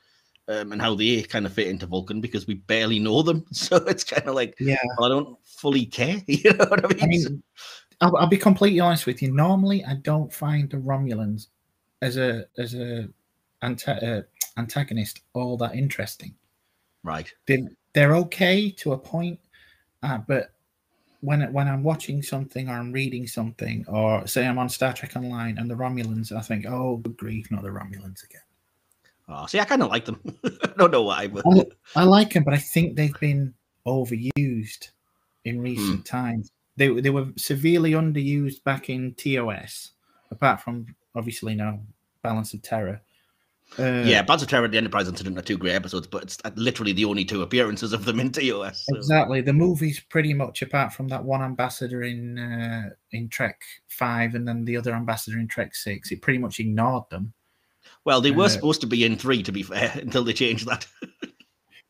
um, and how they kind of fit into Vulcan because we barely know them. *laughs* So it's kind of like, yeah, well, I don't fully care. *laughs* You know what I mean? I mean I'll, I'll, be completely honest with you. Normally, I don't find the Romulans as a as a anta- uh, antagonist all that interesting. Right. They they're okay to a point, uh, but when when I'm watching something or I'm reading something, or say I'm on Star Trek Online and the Romulans, I think, oh, good grief, not the Romulans again. Oh, see, I kind of like them. *laughs* I don't know why, but I, I, like them, but I think they've been overused in hmm. recent times. They they were severely underused back in TOS, apart from obviously now Balance of Terror. Uh, yeah, Balance of Terror and the Enterprise Incident are two great episodes, but it's literally the only two appearances of them in TOS. so- Exactly. The movies pretty much apart from that one ambassador in uh, in Trek Five and then the other ambassador in Trek Six, it pretty much ignored them. Well, they were Uh, supposed to be in three, to be fair, *laughs* until they changed that.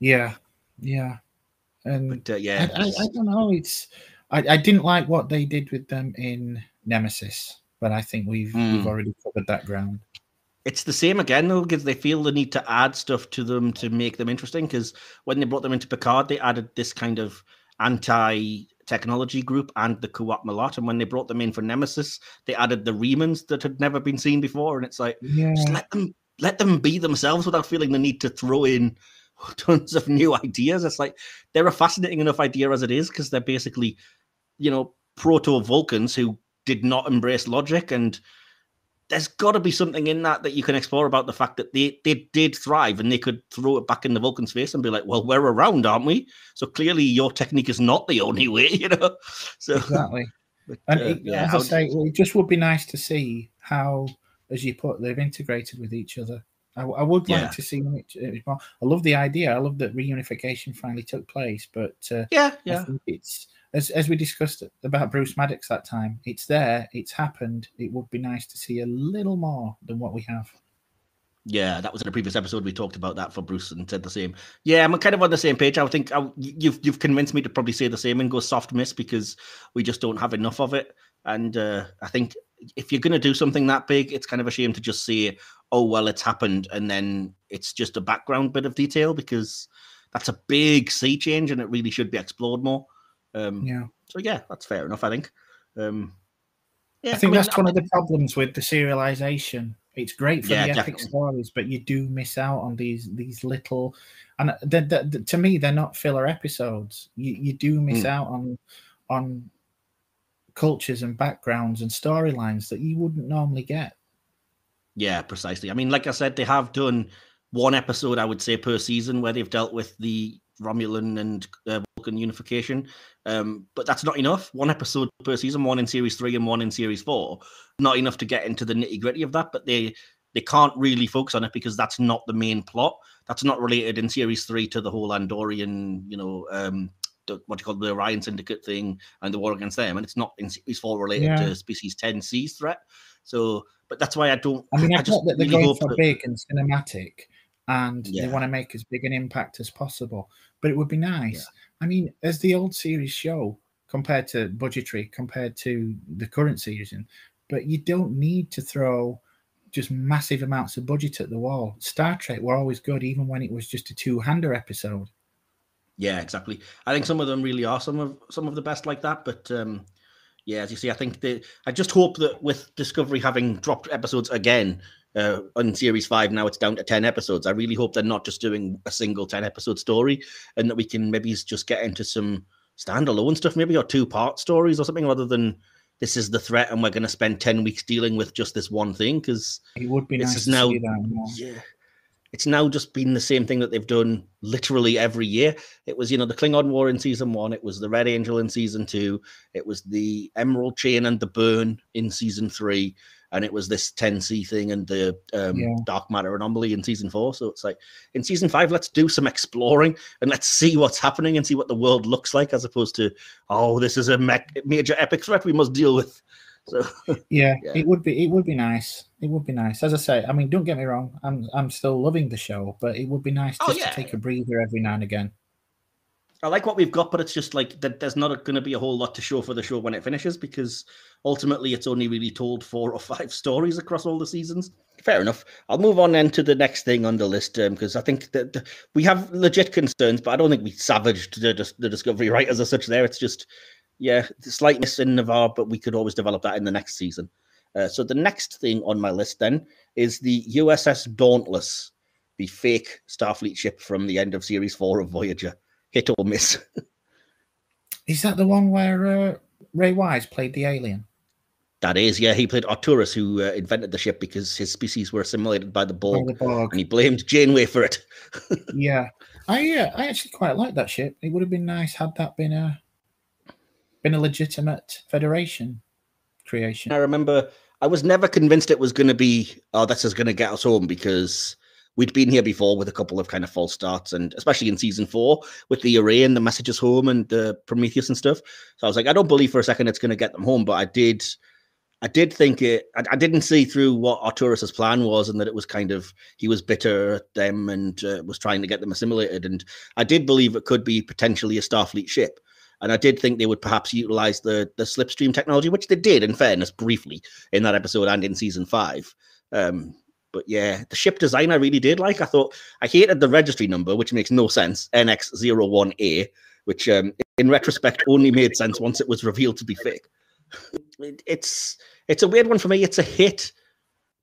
Yeah, yeah. And But uh, yeah, I, I, I don't know. It's I, I didn't like what they did with them in Nemesis, but I think we've we've Hmm. already covered that ground. It's the same again though, because they feel the need to add stuff to them to make them interesting. Because when they brought them into Picard, they added this kind of anti-technology group and the Qowat Milat, and when they brought them in for Nemesis, they added the Remans that had never been seen before, and it's like Yeah, just let them let them be themselves without feeling the need to throw in *laughs* tons of new ideas. It's like they're a fascinating enough idea as it is because they're basically, you know, proto Vulcans who did not embrace logic and there's got to be something in that that you can explore about the fact that they they did thrive and they could throw it back in the Vulcan's face and be like, well, we're around, aren't we? So clearly your technique is not the only way, *laughs* you know. So exactly. *laughs* but, And uh, it, yeah, as I say, it just would be nice to see how, as you put, they've integrated with each other. I, I would like Yeah. to see it- more. I love the idea. I love that reunification finally took place, but uh, yeah, I yeah. think it's as as we discussed about Bruce Maddox that time. It's there. It's happened. It would be nice to see a little more than what we have. Yeah, that was in a previous episode. We talked about that for Bruce and said the same. Yeah, I'm kind of on the same page. I think I, you've you've convinced me to probably say the same and go soft miss because we just don't have enough of it. And uh, I think if you're going to do something that big, it's kind of a shame to just say, "Oh well, it's happened," and then it's just a background bit of detail because that's a big sea change and it really should be explored more. Um, Yeah, So yeah, that's fair enough. I think. Um, yeah, I think mean, that's one of the problems with the serialization. It's great for Yeah, the epic definitely. stories, but you do miss out on these these little. And they they- to me, they're not filler episodes. You you do miss Mm. out on on cultures and backgrounds and storylines that you wouldn't normally get. Yeah, precisely. I mean, like I said, they have done one episode, I would say, per season where they've dealt with the Romulan and uh, Vulcan unification. Um, but that's not enough. One episode per season, one in series three and one in series four. Not enough to get into the nitty gritty of that. But they they can't really focus on it because that's not the main plot. That's not related in series three to the whole Andorian, you know, um, the, what do you call the Orion Syndicate thing and the war against them. And it's not in series four related Yeah. to species 10 C's threat. So, but that's why I don't. I mean, I, I just that they're really going for that- big and cinematic, and Yeah. they want to make as big an impact as possible. But it would be nice. I mean, as the old series show compared to budgetary, compared to the current season, but you don't need to throw just massive amounts of budget at the wall. Star Trek were always good, even when it was just a two-hander episode. Yeah, exactly. I think some of them really are some of some of the best like that. But um, yeah, as you see, I think they. I just hope that with Discovery having dropped episodes again uh, on series five, now it's down to ten episodes. I really hope they're not just doing a single ten episode story, and that we can maybe just get into some standalone stuff, maybe or two part stories or something, rather than this is the threat and we're going to spend ten weeks dealing with just this one thing because It would be nice now- see that yeah. It's now just been the same thing that they've done literally every year. It was, you know, the Klingon War in season one. It was the Red Angel in season two. It was the Emerald Chain and the Burn in season three. And it was this 10C thing and the um, Yeah. Dark Matter Anomaly in season four. So it's like in season five, let's do some exploring and let's see what's happening and see what the world looks like as opposed to, oh, this is a me- major epic threat we must deal with. *laughs* So, Yeah, Yeah. it would be it would be nice. It would be nice. As I say, I mean, don't get me wrong, I'm I'm still loving the show, but it would be nice Oh, just yeah. to take a breather every now and again. I like what we've got, but it's just like that. There's not going to be a whole lot to show for the show when it finishes because ultimately it's only really told four or five *laughs* stories across all the seasons. Fair enough. I'll move on then to the next thing on the list because I think that the- we have legit concerns, but I don't think we savaged the, the Discovery writers as such. There, it's just yeah, slight miss in Navarre, but we could always develop that in the next season. Uh, so the next thing on my list then is the USS Dauntless, the fake Starfleet ship from the end of Series Four of Voyager. Hit or miss. *laughs* Is that the one where uh, Ray Wise played the alien? That is, yeah. He played Arturis, who uh, invented the ship because his species were assimilated by the By Borg, the Borg. and he blamed Janeway for it. *laughs* Yeah. I uh, I actually quite like that ship. It would have been nice had that been a been a legitimate Federation creation. I remember I was never convinced it was going to be, oh, this is going to get us home because we'd been here before with a couple of kind of false starts, and especially in season four with the array and the messages home and the Prometheus and stuff. So I was like, I don't believe for a second it's going to get them home, but I did. I did think it. I, I didn't see through what Arturis's plan was, and that it was kind of he was bitter at them and uh, was trying to get them assimilated. And I did believe it could be potentially a Starfleet ship. And I did think they would perhaps utilize the the slipstream technology, which they did, in fairness, briefly in that episode and in season five. Um, but yeah, the ship design I really did like. I thought I hated the registry number, which makes no sense, NX01A, which um, in retrospect only made sense once it was revealed to be fake. It, it's it's a weird one for me. It's a hit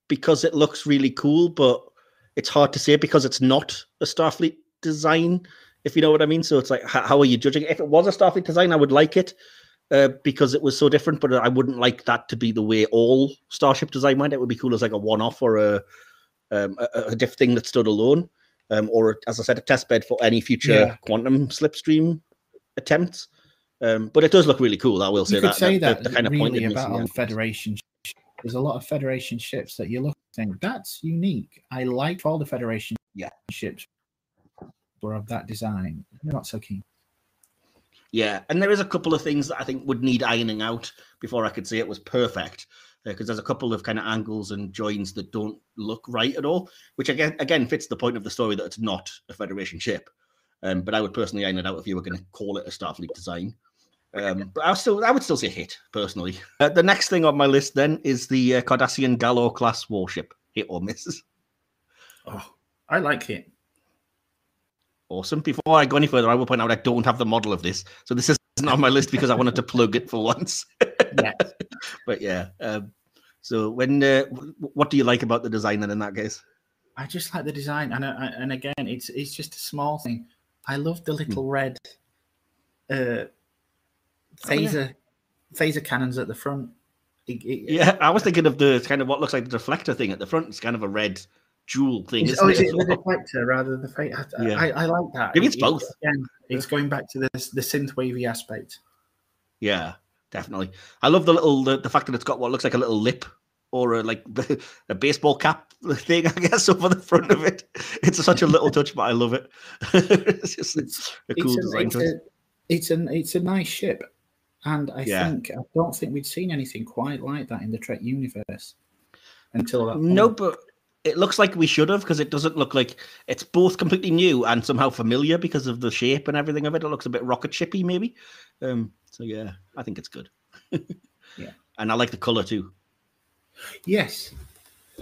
because it looks really cool, but it's hard to say because it's not a Starfleet design if you know what I mean. So it's like, how are you judging? If it was a Starfleet design, I would like it uh, because it was so different, but I wouldn't like that to be the way all Starship design went. It would be cool as like a one off or a, um, a, a different thing that stood alone, um, or as I said, a test bed for any future Yeah. quantum slipstream attempts. Um, but it does look really cool. I will say you could that. say that the kind of really about Federation. There's a lot of Federation ships that you look and think that's unique. I like all the Federation Yeah. ships were of that design. I'm not so keen. Yeah, and there is a couple of things that I think would need ironing out before I could say it was perfect. Because there's a couple of kind of angles and joins that don't look right at all, which again again fits the point of the story that it's not a Federation ship. Um, but I would personally iron it out if you were going to call it a Starfleet design. Um, but I still I would still say hit personally. Uh, the next thing on my list then is the uh, Cardassian Galor class warship. Hit or miss? Oh, I like it. Awesome. Before I go any further, I will point out I don't have the model of this, so this isn't *laughs* on my list because I wanted to plug it for once. *laughs* Yes. but yeah. Um, so when uh, what do you like about the design then in that case? I just like the design, and I, and again, it's it's just a small thing. I love the Hmm. little red uh, Oh, phaser phaser cannons at the front. It- it- Yeah, I was thinking of the kind of what looks like the deflector thing at the front. It's kind of a red jewel thing. Is, Isn't oh, it, is as it the well? deflector rather than the face? I, Yeah. I, I like that. Maybe it's It- both. Again, it's going back to the the synth wavy aspect. Yeah, definitely. I love the little the, the fact that it's got what looks like a little lip or a like *laughs* a baseball cap thing, *laughs* I guess, over the front of it. It's such a little touch, but I love it. *laughs* it's just a cool it's, design a, it's, a, it's an it's a nice ship, and I Yeah. think I don't think we'd seen anything quite like that in the Trek universe until that. No, point. but it looks like we should have because it doesn't look like it's both completely new and somehow familiar because of the shape and everything of it. It looks a bit rocket shippy, maybe. Um, so yeah, I think it's good. *laughs* Yeah. and I like the color too. yes,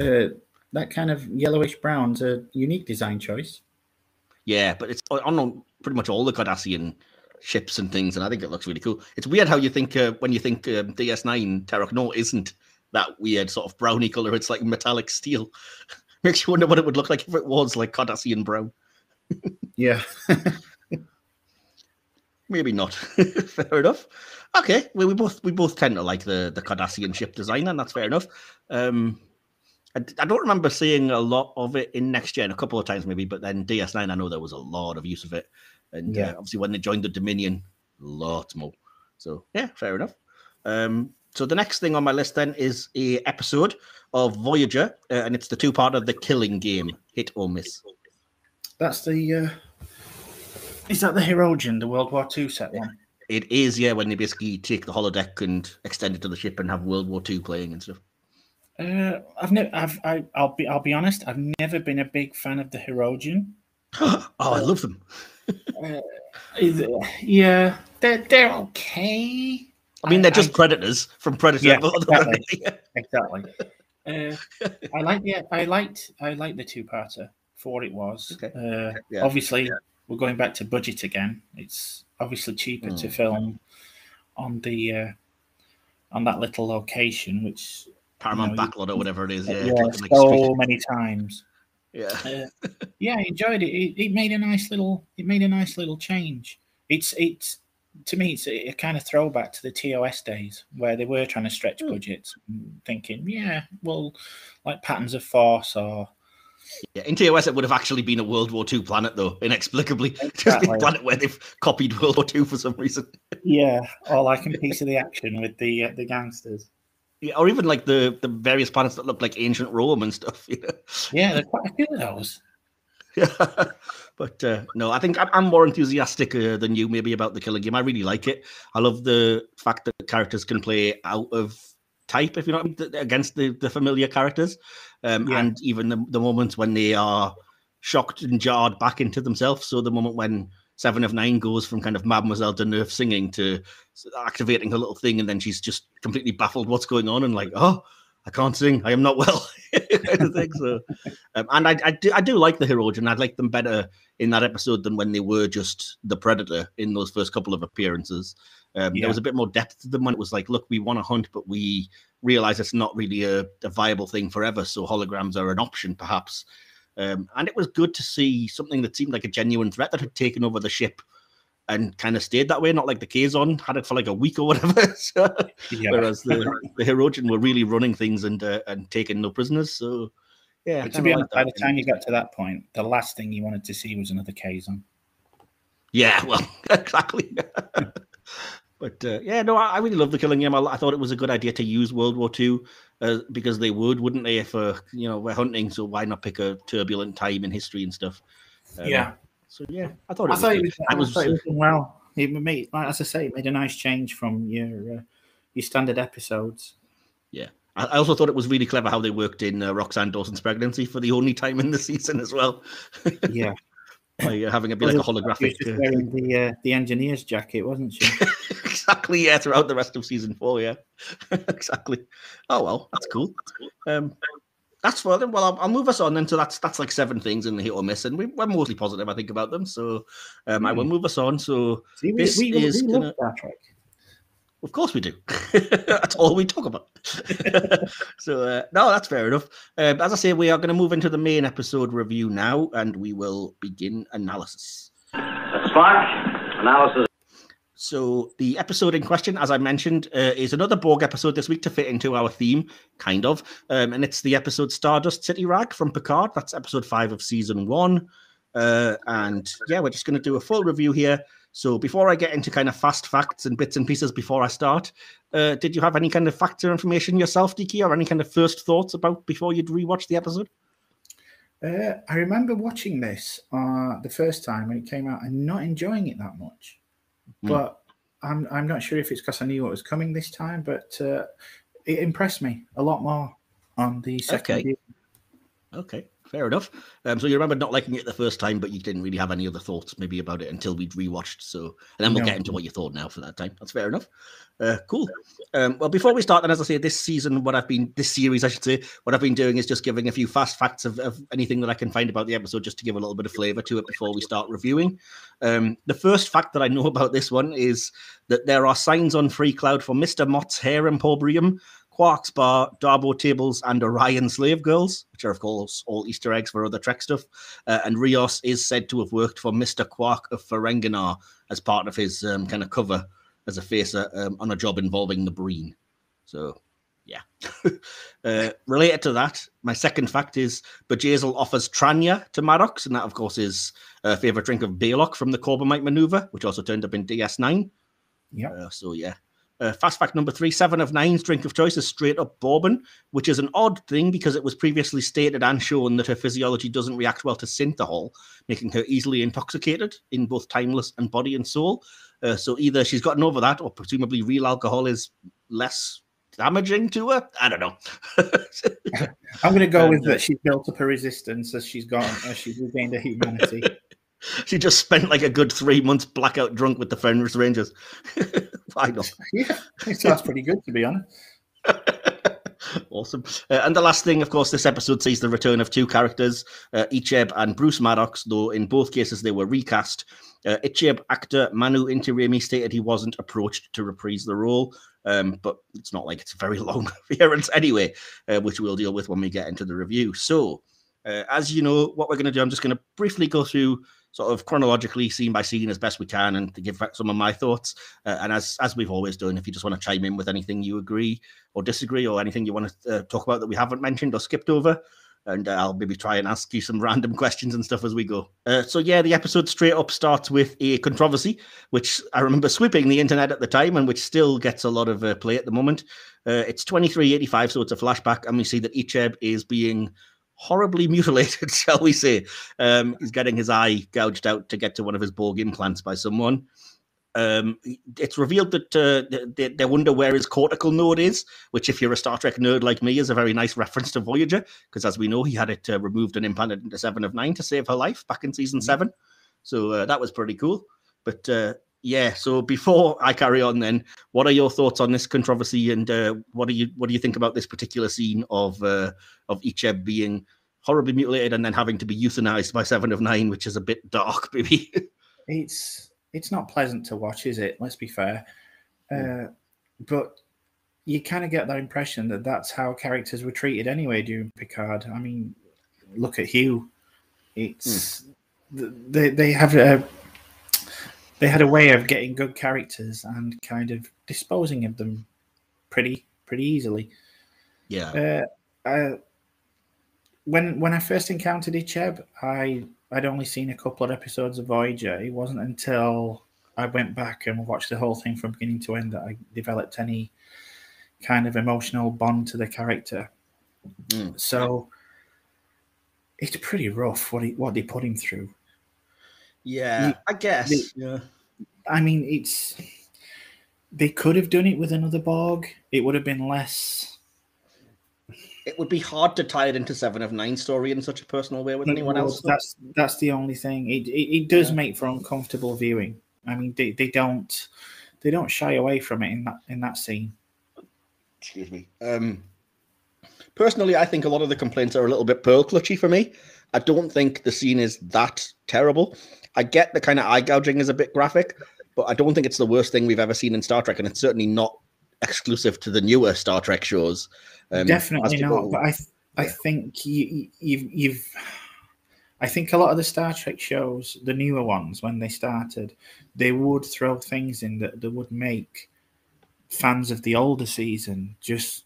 uh, that kind of yellowish brown's a unique design choice. Yeah, but it's on pretty much all the Cardassian ships and things, and I think it looks really cool. It's weird how you think uh, when you think um, DS9 Terok Nor isn't that weird sort of browny color. It's like metallic steel. *laughs* Makes you wonder what it would look like if it was like Cardassian brown. Yeah, *laughs* Maybe not. *laughs* fair enough. Okay, well, we both we both tend to like the the Cardassian ship design, and that's fair enough. Um, I, don't remember seeing a lot of it in next gen, a couple of times maybe, but then DS9, I know there was a lot of use of it, and Yeah. uh, obviously when they joined the Dominion, lots more. So yeah, fair enough. Um, so the next thing on my list then is a episode of Voyager, uh, and it's the two part of the Killing Game, hit or miss. that's the. Uh, is that the Hirogen, the World War II set one? It is, yeah, when they basically take the holodeck and extend it to the ship and have World War II playing and stuff. Uh, I've never. I've. I, I'll be. I'll be honest. I've never been a big fan of the Hirogen. *gasps* oh, I love them. *laughs* Is- Yeah, they're they're okay. I mean, they're I- just predators from Predator. Yeah, exactly. *laughs* Exactly. Uh, I like the. I liked. I liked the two-parter for what it was. Okay. Uh, Yeah. Obviously, we're going back to budget again. It's obviously cheaper to Mm. film on the uh, on that little location, which Paramount No, you- backlot or whatever it is. Yeah, yeah, like- like so many times. yeah. Uh, yeah, I enjoyed it. it. It made a nice little. It made a nice little change. It's it's to me it's a, a kind of throwback to the TOS days where they were trying to stretch Hmm. budgets, thinking, yeah, well, like Patterns of Force or Yeah, in TOS it would have actually been a World War II planet, though, inexplicably. *laughs* Just Exactly. a planet where they've copied World War II for some reason. Yeah, or like a *laughs* piece of the action with the uh, the gangsters. Yeah, or even like the the various planets that look like ancient Rome and stuff. You know? Yeah, there's quite a few of those. *laughs* Yeah, but uh, no, I think I'm, more enthusiastic uh, than you maybe about the Killing Game. I really like it. I love the fact that characters can play out of type, if you know what I mean, against the, the familiar characters, um, Yeah. and even the, the moments when they are shocked and jarred back into themselves. So the moment when Seven of Nine goes from kind of Mademoiselle de Neuf singing to activating her little thing, and then she's just completely baffled what's going on, and like, oh, I can't sing, I am not well, kind of thing. So, um, and I, I do I do like the Hirogen. I like them better in that episode than when they were just the Predator in those first couple of appearances. Um, Yeah. There was a bit more depth to them when it was like, look, we want to hunt, but we realize it's not really a, a viable thing forever. So holograms are an option, perhaps. Um, and it was good to see something that seemed like a genuine threat that had taken over the ship and kind of stayed that way. Not like the Kazon had it for like a week or whatever. *laughs* So, Yeah. whereas the *laughs* the were really running things and uh, and taking no prisoners. So yeah, But to be honest, by the time you got to that point, the last thing you wanted to see was another Kazon. Yeah, *laughs* well, exactly. but uh, yeah, no, I, I really love the Killing Game. I, I thought it was a good idea to use World War II uh, because they would, wouldn't they? If uh, you know we're hunting, so why not pick a turbulent time in history and stuff? Um, So yeah, I thought it I was. thought, it good. was, I I was- thought it was done well. It made, like, as I say, it made a nice change from your uh, your standard episodes. I I also thought it was really clever how they worked in uh, Roxanne Dawson's pregnancy for the only time in the season as well, *laughs* Yeah, by uh, having it be like a She was holographic. just uh, wearing the uh, the engineer's jacket, wasn't she? *laughs* exactly, yeah, throughout the rest of season four, yeah, *laughs* exactly. Oh well, that's cool. Um, that's for them. Well, I'll, I'll move us on then. So that's that's like seven things in the hit or miss, and we, we're mostly positive, I think, about them. So um, I will move us on. So See, we, This we, we, is love gonna- Star Trek. of course we do. *laughs* that's all we talk about. *laughs* so uh, no, that's fair enough. Um, as I say, we are going to move into the main episode review now, and we will begin analysis. That's Spark, analysis. So the episode in question, as I mentioned, uh, is another Borg episode this week to fit into our theme, kind of, um, and it's the episode Stardust City Rag from Picard. That's episode five of season one, uh, and yeah, we're just going to do a full review here. So before I get into kind of fast facts and bits and pieces before I start, uh, did you have any kind of factor information yourself, Diki, or any kind of first thoughts about before you'd rewatch the episode? Uh, I remember watching this uh, the first time when it came out and not enjoying it that much. Mm. But I'm I'm not sure if it's because I knew what was coming this time, but uh, it impressed me a lot more on the second. Okay. Okay, fair enough. Um, so you remember not liking it the first time, but you didn't really have any other thoughts maybe about it until we'd rewatched. So, and then we'll No. get into what you thought now for that time. That's fair enough. Uh, cool. Um, well, before we start, then, as I say, this season, what I've been, this series, I should say, what I've been doing is just giving a few fast facts of, of anything that I can find about the episode, just to give a little bit of flavor to it before we start reviewing. Um, the first fact that I know *laughs* about this one is that there are signs on Free Cloud for Mr. Mott's Hair Emporium, Quark's Bar, Dabo Tables, and Orion Slave Girls, which are, of course, all Easter eggs for other Trek stuff. Uh, and Rios is said to have worked for Mr. Quark of Ferenginar as part of his um, kind of cover as a facer um, on a job involving the Breen. So, yeah. *laughs* uh, related to that, my second fact is Bjayzl offers Tranya to Maddox, and that, of course, is a favorite drink of Balok from the Corbomite maneuver, which also turned up in DS9. Yeah. Uh, so yeah. Uh, fast fact number three: Seven of Nine's drink of choice is straight up bourbon, which is an odd thing because it was previously stated and shown that her physiology doesn't react well to synthehol, making her easily intoxicated in both timeless and body and soul. Uh, so either she's gotten over that, or presumably real alcohol is less damaging to her. I don't know. *laughs* I'm going to go And, with uh, that. She's built up a resistance as she's gone, as she's regained her humanity. *laughs* she just spent like a good three months blackout drunk with the Fenris Rangers. *laughs* Why *laughs* not? yeah, *laughs* so that's pretty good to be honest. *laughs* awesome. Uh, and the last thing, of course, this episode sees the return of two characters, uh, Icheb and Bruce Maddox, though in both cases they were recast. Uh, Icheb actor Manu Intiraymi stated he wasn't approached to reprise the role, um, but it's not like it's a very long appearance anyway, uh, which we'll deal with when we get into the review. So, uh, as you know, what we're going to do, I'm just going to briefly go through sort of chronologically, scene by scene, as best we can, and to give back some of my thoughts. Uh, and as as we've always done, if you just want to chime in with anything you agree or disagree, or anything you want to uh, talk about that we haven't mentioned or skipped over, and uh, I'll maybe try and ask you some *laughs* random questions and stuff as we go. Uh, so yeah, the episode straight up starts with a controversy, which I remember sweeping the internet at the time, and which still gets a lot of uh, play at the moment. Uh, it's twenty three eighty five, so it's a flashback, and we see that Icheb is being horribly *laughs* mutilated, shall we say? Um, he's getting his eye gouged out to get to one of his Borg implants by someone um, it's revealed that uh, they, they, wonder where his cortical node is, which, if you're a Star Trek nerd like me, is a very nice reference to Voyager, because as we know, he had it uh, removed and implanted into Seven of Nine to save her life back in season mm-hmm. seven. So uh, that was pretty cool. But uh, yeah, so before I carry on, then, what are your thoughts on this controversy, and uh, what do you what do you think about this particular scene of uh, of Icheb being horribly mutilated and then having to be euthanized by Seven of Nine, which is a bit dark, *laughs* maybe? it's it's not pleasant to watch, is it? Let's be fair. Uh, but you kind of get that impression that that's how characters were treated anyway during Picard. I mean, look at Hugh. It's mm. they they have a they had a way of getting good characters and kind of disposing of them pretty pretty easily. Yeah. Uh, uh, when when I first encountered Icheb, I I'd only seen a couple of episodes of Voyager. It wasn't until I went back and watched the whole thing from beginning to end that I developed any kind of emotional bond to the character. Mm. So it's pretty rough what he, what they put him through. Yeah, he, I guess. They, yeah. I mean, it's they could have done it with another Borg. It would have been less it would be hard to tie it into Seven of Nine story in such a personal way with anyone else. That's that's the only thing. It it, it does yeah. make for uncomfortable viewing. I mean, they, they don't they don't shy away from it in that in that scene. Excuse me. Um, personally, I think a lot of the complaints are a little bit pearl clutchy for me. I don't think the scene is that terrible. I get the kind of eye gouging is a bit graphic, but I don't think it's the worst thing we've ever seen in Star Trek, and it's certainly not exclusive to the newer Star Trek shows. Um, Definitely not. But I, th- I think you, you've, you've, I think a lot of the Star Trek shows, the newer ones, when they started, they would throw things in that, that would make fans of the older season just,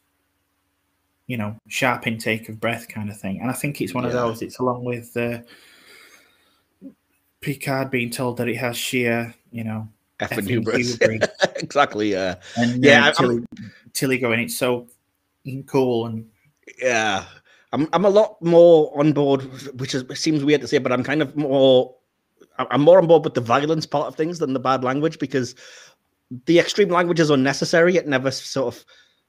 you know, sharp intake of breath kind of thing. And I think it's one yeah. of those. It's along with uh, Picard being told that it has sheer, you know, effing hubris. *laughs* exactly. Yeah. And yeah, uh, Tilly, Tilly going, it's so cool and yeah. I'm I'm a lot more on board, which is seems weird to say, but I'm kind of more I'm more on board with the violence part of things than the bad language because the extreme language is unnecessary. It never sort of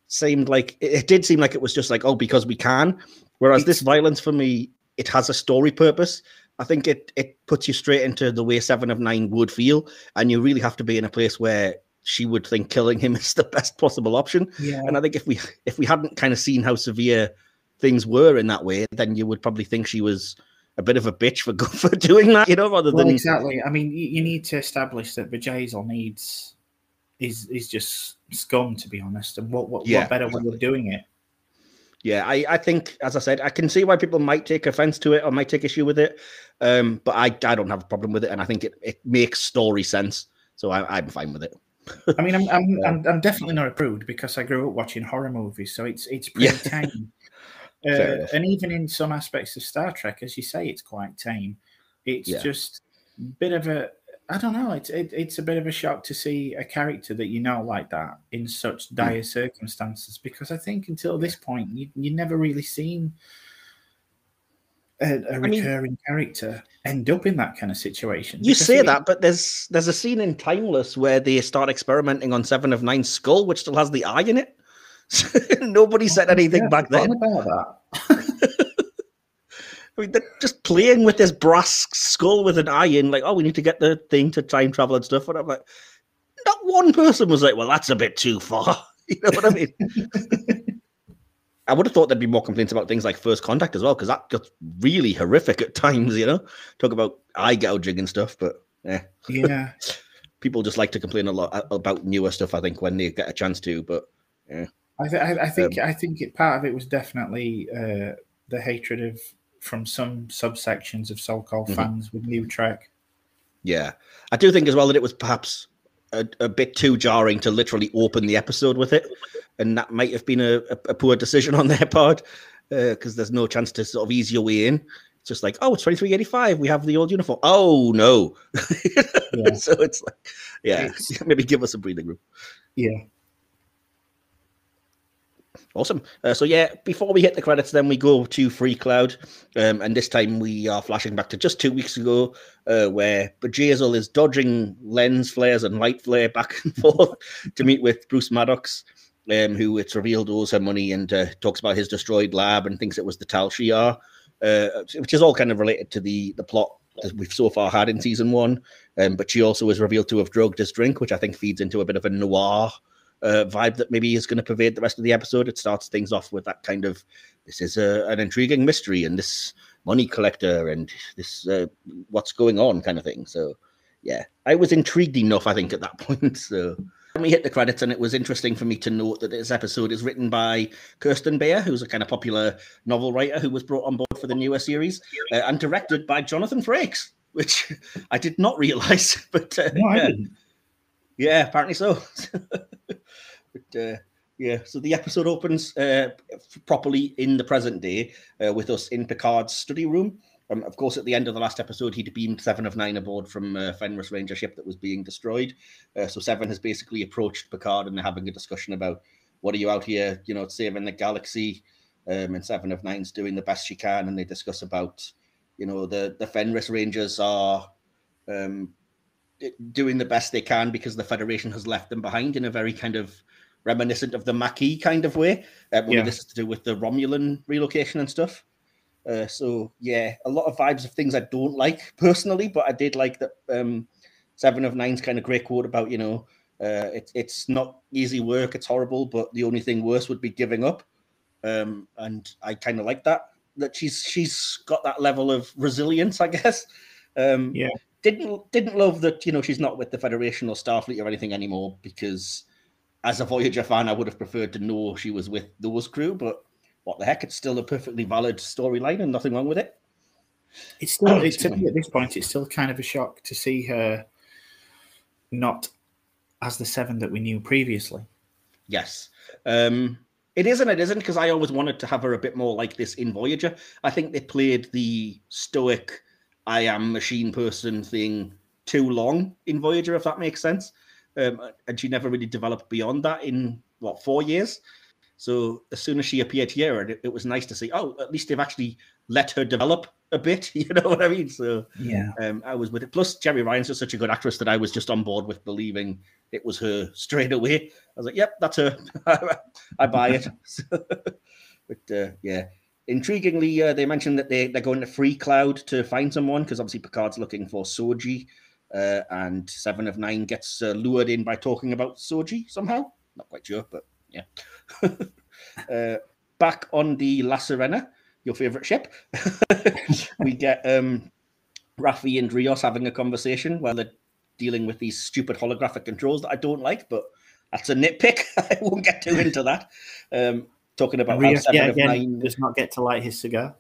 seemed like it did seem like it was just like oh because we can. Whereas this violence for me, it has a story purpose. I think it it puts you straight into the way Seven of Nine would feel, and you really have to be in a place where she would think killing him *laughs* is the best possible option. Yeah. And I think if we if we hadn't kind of seen how severe things were in that way, then you would probably think she was a bit of a bitch for *laughs* for doing that, you know, rather well, than exactly. I mean, you, you need to establish that Bjayzl needs is is just scum, to be honest. And what what, yeah. what better way of doing it? Yeah, I, I think, as I said, I can see why people might take offense to it or might take issue with it. Um, but I, I don't have a problem with it, and I think it, it makes story sense. So I, I'm fine with it. I mean, I'm I'm, *laughs* yeah. I'm, I'm definitely not a prude because I grew up watching horror movies, so it's it's pretty yeah. tame. *laughs* Uh, and even in some aspects of Star Trek, as you say, it's quite tame. It's yeah. just a bit of a I don't know. It's it, it's a bit of a shock to see a character that you know like that in such hmm. dire circumstances because I think until this point you you never really seen a, a recurring mean, character end up in that kind of situation. You say that, but there's there's a scene in Timeless where they start experimenting on Seven of Nine skull, which still has the eye in it. *laughs* Nobody said anything yeah, back then. About that. *laughs* I mean, they're just playing with this brass skull with an eye in, like, oh, we need to get the thing to time travel and stuff. And I'm like, not one person was like, well, that's a bit too far. *laughs* You know what I mean? I would have thought there'd be more complaints about things like first contact as well, because that gets really horrific at times, you know? Talk about eye gouging and stuff, but yeah. Yeah. *laughs* People just like to complain a lot about newer stuff, I think, when they get a chance to, but yeah. I, th- I think um, I think it, part of it was definitely uh, the hatred of from some subsections of so-called mm-hmm. fans with new track. Yeah, I do think as well that it was perhaps a, a, bit too jarring to literally open the episode with it, and that might have been a, a, poor decision on their part. because there's no chance to sort of ease your way in. It's just like, oh, it's 2385. We have the old uniform. Oh no. *laughs* Yeah. so it's like, yeah, It's- *laughs* maybe give us a breathing room. Yeah. Awesome. Uh, so yeah, before we hit the credits, then we go to Free Cloud, um, and this time we are flashing back to just two weeks ago, uh, where Bjayzl is dodging lens flares and light flare back and *laughs* forth to meet with Bruce Maddox, um, who it's revealed owes her money and uh, talks about his destroyed lab and thinks it was the Tal Shiar, uh, which is all kind of related to the the plot that we've so far had in season one. Um, but she also is revealed to have drugged his drink, which I think feeds into a bit of a noir uh, vibe that maybe is going to pervade the rest of the episode. It starts things off with that kind of this is a, an intriguing mystery and this money collector and this uh, what's going on kind of thing. So yeah, I was intrigued enough, I think, at that *laughs* point. So we hit the credits, and it was interesting for me to note that this episode is written by Kirsten Beyer, who's a kind of popular novel writer who was brought on board for the newer series, uh, and directed by Jonathan Frakes, which *laughs* I did not realize. *laughs* But uh, No, yeah. Yeah, apparently so. But uh, yeah, so the episode opens uh, properly in the present day uh, with us in Picard's study room. Um, of course, at the end of the last episode, he'd beamed Seven of Nine aboard from uh, Fenris Ranger ship that was being destroyed. Uh, so Seven has basically approached Picard and they're having a discussion about what are you out here, you know, saving the galaxy. Um, and Seven of Nine's doing the best she can, and they discuss about, you know, the the Fenris Rangers are um, doing the best they can because the Federation has left them behind in a very kind of reminiscent of the Maquis kind of way. Uh, Yeah. this is to do with the Romulan relocation and stuff. Uh, so yeah, a lot of vibes of things I don't like personally, but I did like that um, Seven of Nine's kind of great quote about you know uh, it's it's not easy work, it's horrible, but the only thing worse would be giving up. Um, and I kind of like that that she's she's got that level of resilience, I *laughs* guess. Um, Yeah. didn't didn't love that you know she's not with the Federation or Starfleet or anything anymore because as a Voyager fan, I would have preferred to know she was with those crew, but what the heck? It's still a perfectly valid storyline and nothing wrong with it. It's still *clears throat* it's, to me. me at this point. It's still kind of a shock to see her not as the seven that we knew previously. Yes. Um, it is and it isn't because I always wanted to have her a bit more like this in Voyager. I think they played the stoic, I am machine person thing too long in Voyager, if that makes sense. Um, and she never really developed beyond that in what four years. So as soon as she appeared here, it, it was nice to see. Oh, at least they've actually let her develop a bit. *laughs* You know what I mean? So Yeah. um, I was with it. Plus, Jeri Ryan's just such a good actress that I was just on board with believing it was her straight away. I was like, "Yep, that's her. *laughs* I buy it." *laughs* but uh, yeah, intriguingly, uh, they mentioned that they they're going to Free Cloud to find someone because obviously Picard's looking for Soji, uh, and Seven of Nine gets uh, lured in by talking about Soji somehow. Not quite sure, but yeah. *laughs* uh, back on the La Sirena, your favorite ship, *laughs* we get um, Raffi and Rios having a conversation while they're dealing with these stupid holographic controls that I don't like, but that's a nitpick. *laughs* I won't get too into that. Um, talking about how Rios of again Nine. does not get to light his cigar.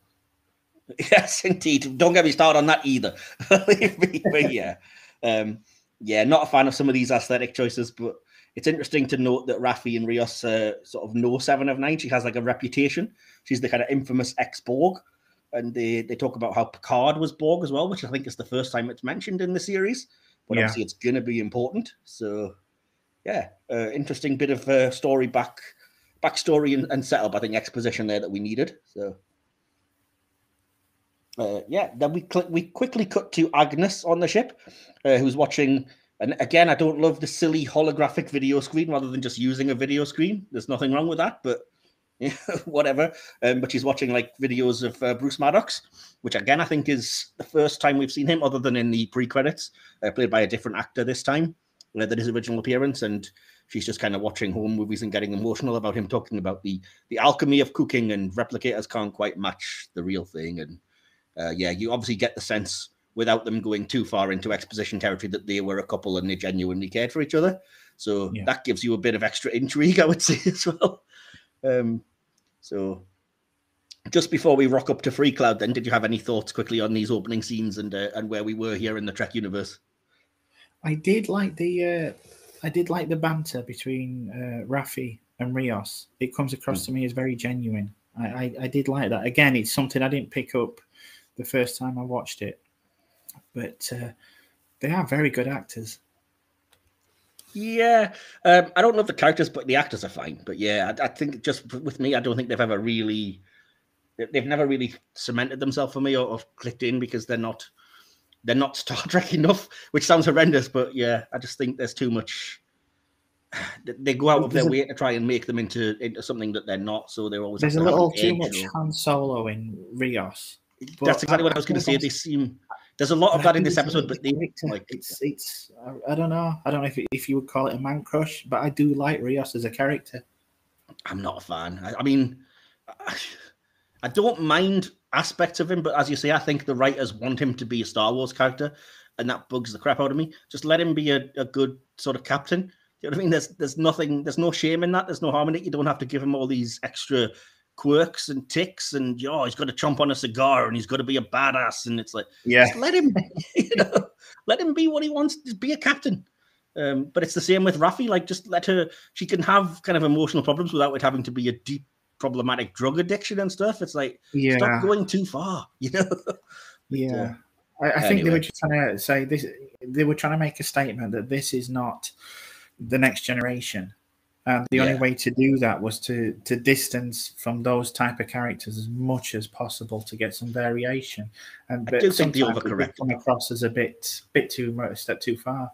*laughs* Yes, indeed. Don't get me started on that either. *laughs* but *laughs* yeah, um, yeah, not a fan of some of these aesthetic choices, but it's interesting to note that Raffi and Rios uh, sort of know Seven of Nine. She has like a reputation. She's the kind of infamous ex Borg, and they they talk about how Picard was Borg as well, which I think is the first time it's mentioned in the series. But Yeah. obviously, it's gonna be important. So yeah, uh, interesting bit of uh, story back backstory and, and setup. I think exposition there that we needed. So uh, yeah, then we cl- we quickly cut to Agnes on the ship, uh, who's watching. And again, I don't love the silly holographic video screen rather than just using a video screen. There's nothing wrong with that, but *laughs* whatever. Um, but she's watching like videos of uh, Bruce Maddox, which again I think is the first time we've seen him, other than in the pre-credits, uh, played by a different actor this time uh, than his original appearance. And she's just kind of watching home movies and getting emotional about him talking about the the alchemy of cooking and replicators can't quite match the real thing. And uh, yeah, you obviously get the sense without them going too far into exposition territory that they were a couple and they genuinely cared for each other. So Yeah. that gives you a bit of extra intrigue, *laughs* I would say as well. Um, so just before we rock up to Free Cloud, then did you have any thoughts quickly on these opening scenes and uh, and where we were here in the Trek universe? I did like the uh, I did like the banter between uh, Raffi and Rios. It comes across to me as very genuine. I, I, I did like that. Again, it's something I didn't pick up the first time I watched it, but uh, they are very good actors. Yeah, um, I don't love the characters, but the actors are fine. But yeah, I, I, think just with me, I don't think they've ever really, they've never really cemented themselves for me or, or clicked in because they're not, they're not *laughs* Star Trek enough. Which sounds horrendous, but yeah, I just think there's too much. *sighs* They go out of their way to try and make them into into something that they're not. So they're always there's a little too much or... Han Solo in Rios. That's exactly what I was going to say. They seem there's a lot of that in this episode, but they, like it's it's I don't know. I don't know if if you would call it a man crush, but I do like Rios as a character. I'm not a fan. I, I mean, I, *sighs* I don't mind aspects of him, but as you say, I think the writers want him to be a Star Wars character, and that bugs the crap out of me. Just let him be a, a good sort of captain. You know what I mean? There's there's nothing, there's no shame in that. There's no harm in it. You don't have to give him all these extra quirks and ticks and oh he's got to chomp on a cigar and he's got to be a badass. And it's like yeah. let him *laughs* you know let him be what he wants to be a captain. Um, but it's the same with Raffi like just let her she can have kind of emotional problems without it having to be a deep problematic drug addiction and stuff. It's like yeah. stop going too far *laughs* you know? But, yeah. uh, I, I think they were just trying to say this they were trying to make a statement that this is not the next generation and the yeah. only way to do that was to to distance from those type of characters as much as possible to get some variation. And but I do think they overcorrected. Come across as a bit bit too much, step too far.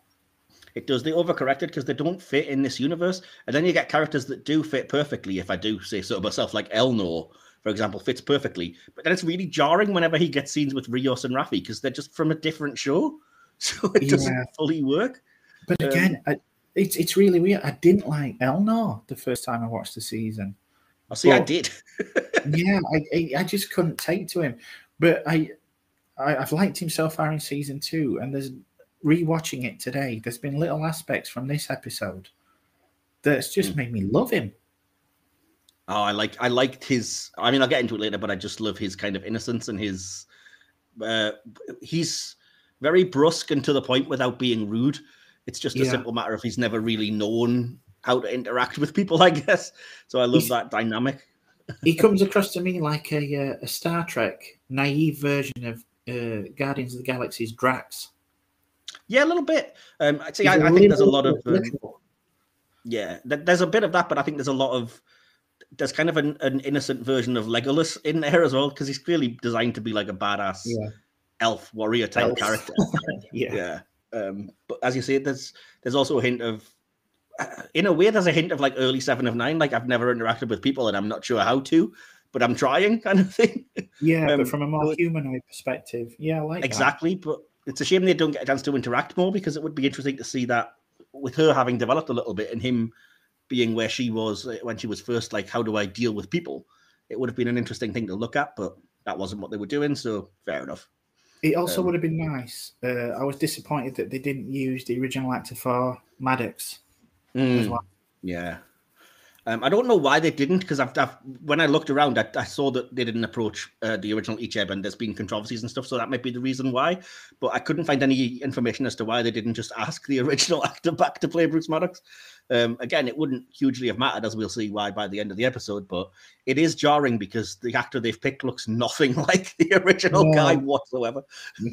It does. They overcorrected because they don't fit in this universe, and then you get characters that do fit perfectly. If I do say so myself, like Elnor, for example, fits perfectly. But then it's really jarring whenever he gets scenes with Rios and Raffi because they're just from a different show, *laughs* so it doesn't yeah. fully work. But again, um, I, it's it's really weird. I didn't like Elnor the first time I watched the season. I oh, see. But, *laughs* I did. yeah, I, I just couldn't take to him. But I, I have liked him so far in season two, and there's rewatching it today. There's been little aspects from this episode that's just mm. made me love him. Oh, I like I liked his. I mean, I'll get into it later, but I just love his kind of innocence and his. Uh, he's very brusque and to the point without being rude. It's just a simple matter of he's never really known how to interact with people, I guess. So I love he's, that dynamic. he comes across to me like a, uh, a Star Trek naive version of uh, Guardians of the Galaxy's Drax. Yeah, a little bit. Um, see, I, I, think there's a lot of um, yeah, there's a bit of that, but I think there's a lot of there's kind of an, an innocent version of Legolas in there as well because he's clearly designed to be like a badass yeah. elf warrior type elf. character. *laughs* yeah, yeah. Um, but as you say, there's there's also a hint of, uh, in a way, there's a hint of like early Seven of Nine. Like I've never interacted with people, and I'm not sure how to, but I'm trying, *laughs* kind of thing. Yeah, um, but from a more humanoid perspective, yeah, I like exactly. That. But it's a shame they don't get a chance to interact more because it would be interesting to see that with her having developed a little bit and him being where she was uh, when she was first. Like, how do I deal with people? It would have been an interesting thing to look at, but that wasn't what they were doing. So fair enough. It also um, would have been nice. Uh, I was disappointed that they didn't use the original actor for Maddox mm, as well. Yeah. Um, I don't know why they didn't because I've, I've, when I looked around, I, I saw that they didn't approach uh, the original Icheb, and there's been controversies and stuff, so that might be the reason why. But I couldn't find any information as to why they didn't just ask the *laughs* original actor back to play Bruce Maddox. Um, again, it wouldn't hugely have mattered, as we'll see why by the end of the episode. But it is jarring because the actor they've picked looks nothing *laughs* like the original yeah. guy whatsoever. *laughs*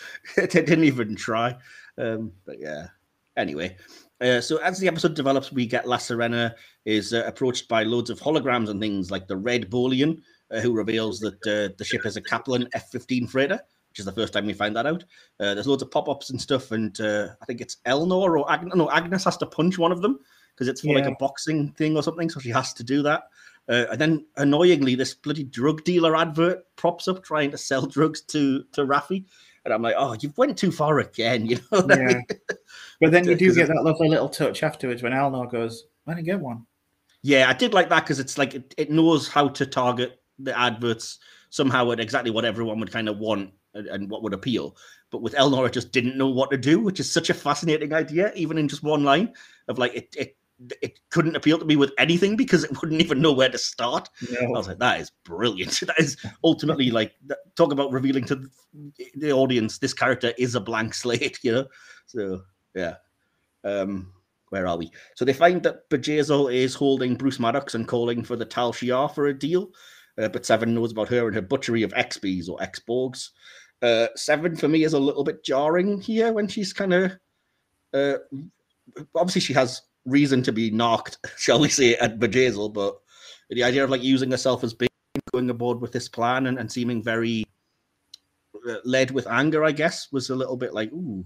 *laughs* they didn't even try. Um, but yeah. Anyway, uh, so as the episode develops, we get La Sirena is uh, approached by loads of holograms and things like the Red Bolian, uh, who reveals that uh, the ship is a Kaplan F-15 freighter, which is the first time we find that out. Uh, there's loads of pop-ups and stuff, and uh, I think it's Elnor or Agnes. No, Agnes has to punch one of them because it's for yeah. like a boxing thing or something, so she has to do that. Uh, and then annoyingly, this bloody drug dealer advert props up trying to sell *laughs* drugs to to Raffi and I'm like, oh, you've went too far again, *laughs* you know. Yeah. but then you uh, do get that lovely little touch afterwards when Elnor goes, "Let me get one." Yeah, I did like that because it's like it, it knows how to target the adverts somehow at exactly what everyone would kind of want and, what would appeal. But with Elnor, it just didn't know what to do, which is such a fascinating idea, even in just one line of like it, it it couldn't appeal to me with anything because it *laughs* wouldn't even know where to start. No. I was like, that is brilliant. *laughs* That is ultimately like talk about revealing to the audience this character is a blank slate, *laughs* you know. So yeah. Um, where are we? So they find that Bjayzl is holding Bruce Maddox and calling for the Tal Shiar for a deal. Uh, but Seven knows about her and her butchery of XBs or X-Borgs. Uh, Seven for me is a little bit jarring here when she's kind of uh, obviously she has reason to be knocked, *laughs* shall we say, at Bjayzl, but the idea of like using herself as being going aboard with this plan and, and seeming very uh, led with anger, I guess, was a little bit like, ooh,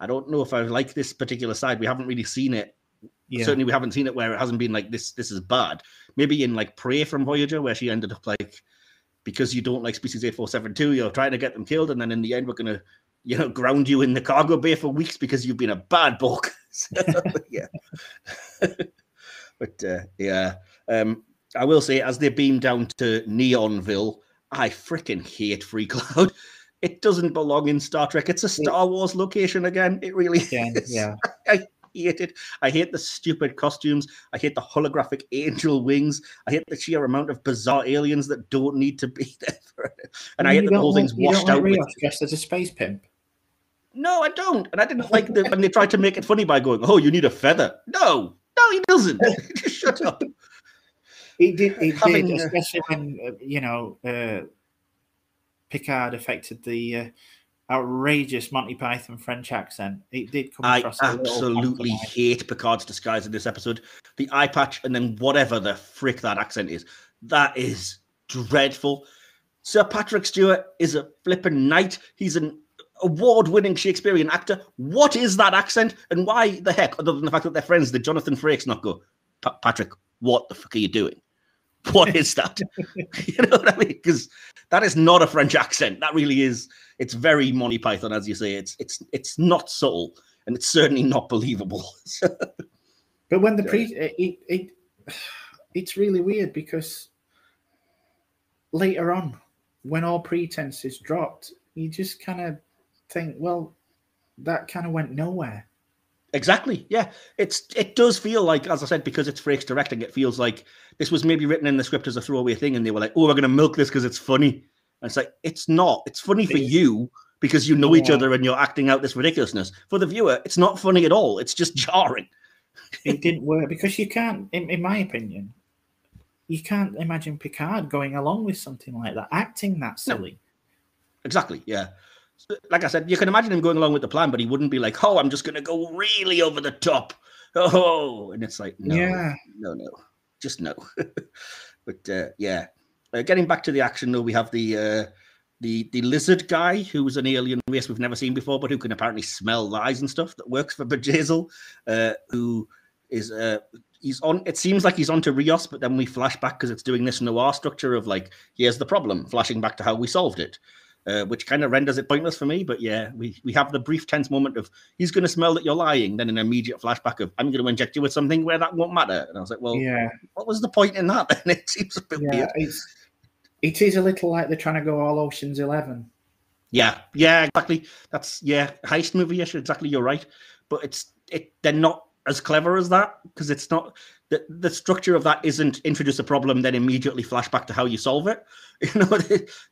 I don't know if I like this particular side. We haven't really seen it. Yeah. Certainly, we haven't seen it where it hasn't been like this. This is bad. Maybe in like Prey from Voyager, where she ended up like, because you don't like species eight four seven two, you're trying to get them killed, and then in the end, we're gonna, you know, ground you in the cargo bay for weeks because you've been a bad book. *laughs* So, *laughs* yeah, *laughs* but uh, yeah, um, I will say as they beam down to Neonville, I freaking hate Free Cloud. It doesn't belong in Star Trek. It's a Star Wars location again. It really Yeah, is. yeah. I *laughs* hate it. I hate the stupid costumes. I hate the holographic *laughs* angel wings. I hate the sheer amount of bizarre aliens that don't need to be *laughs* there. For it. And I hate that the whole thing's washed out. with- dressed as a space pimp. No, I don't. And I didn't like the when they tried to make it funny by going, "Oh, you need a feather." No, no, he doesn't. Just shut up. He did. It Having, did, uh, especially when uh, you know uh, Picard affected the uh, outrageous Monty Python French accent. It did come across. little absolutely hate Picard's disguise in this episode. The eye patch and then whatever the frick that accent is. That is dreadful. Sir Patrick Stewart is a flippin' knight. He's an award-winning Shakespearean actor. What is that accent? And why the heck, other than the fact that they're friends, did Jonathan Frakes not go, "Pa- Patrick, what the fuck are you doing? What is that? *laughs* you know what I mean? Because that is not a French accent. That really is. It's very Monty Python, as you say. It's it's it's not subtle, and it's certainly not believable. *laughs* But when the pre, it, it, it it's really weird because later on, when all pretense is dropped, you just kind of think, well, that kind of went nowhere. Exactly. Yeah. It's it does feel like, as I said, because it's Frakes directing, it feels like this was maybe written in the script as a throwaway thing, and they were like, "Oh, we're going to milk this because it's funny." And it's like it's not. It's funny for you because you know each other and you're acting out this ridiculousness. For the viewer, it's not funny at all. It's just *laughs* jarring. It didn't work because you can't, in, in my opinion, you can't imagine Picard going along with something like that, acting that No. silly. Exactly. Yeah. So, Like I said, you can imagine him going along with the plan, but he wouldn't be like, "Oh, I'm just going to go really over the top." Oh, and it's like, no, Yeah. no, no, just no. *laughs* but uh, yeah, uh, getting back to the action though, we have the uh, the the lizard guy who's an alien race we've never seen before, but who can apparently smell lies and stuff. That works for Bjayzl, uh, who is uh, he's on. It seems like he's on to Rios, but then we flash back because it's doing this noir structure of like, here's the problem, flashing back to how we solved it. Uh, which kind of renders it pointless for me, but yeah, we, we have the brief tense moment of he's going to smell that you're lying, then an immediate flashback of I'm going to inject you with something where that won't matter, and I was like, well, Yeah, what was the point in that? *laughs* And it seems a bit yeah. weird. It's it is a little like they're trying to go all Ocean's Eleven. Yeah, yeah, exactly. That's yeah, heist movie. Yes, exactly. You're right, but it's it. They're not as clever as that because it's not the the structure of that isn't introduce a problem then immediately flash back to how you solve it. *laughs* You know,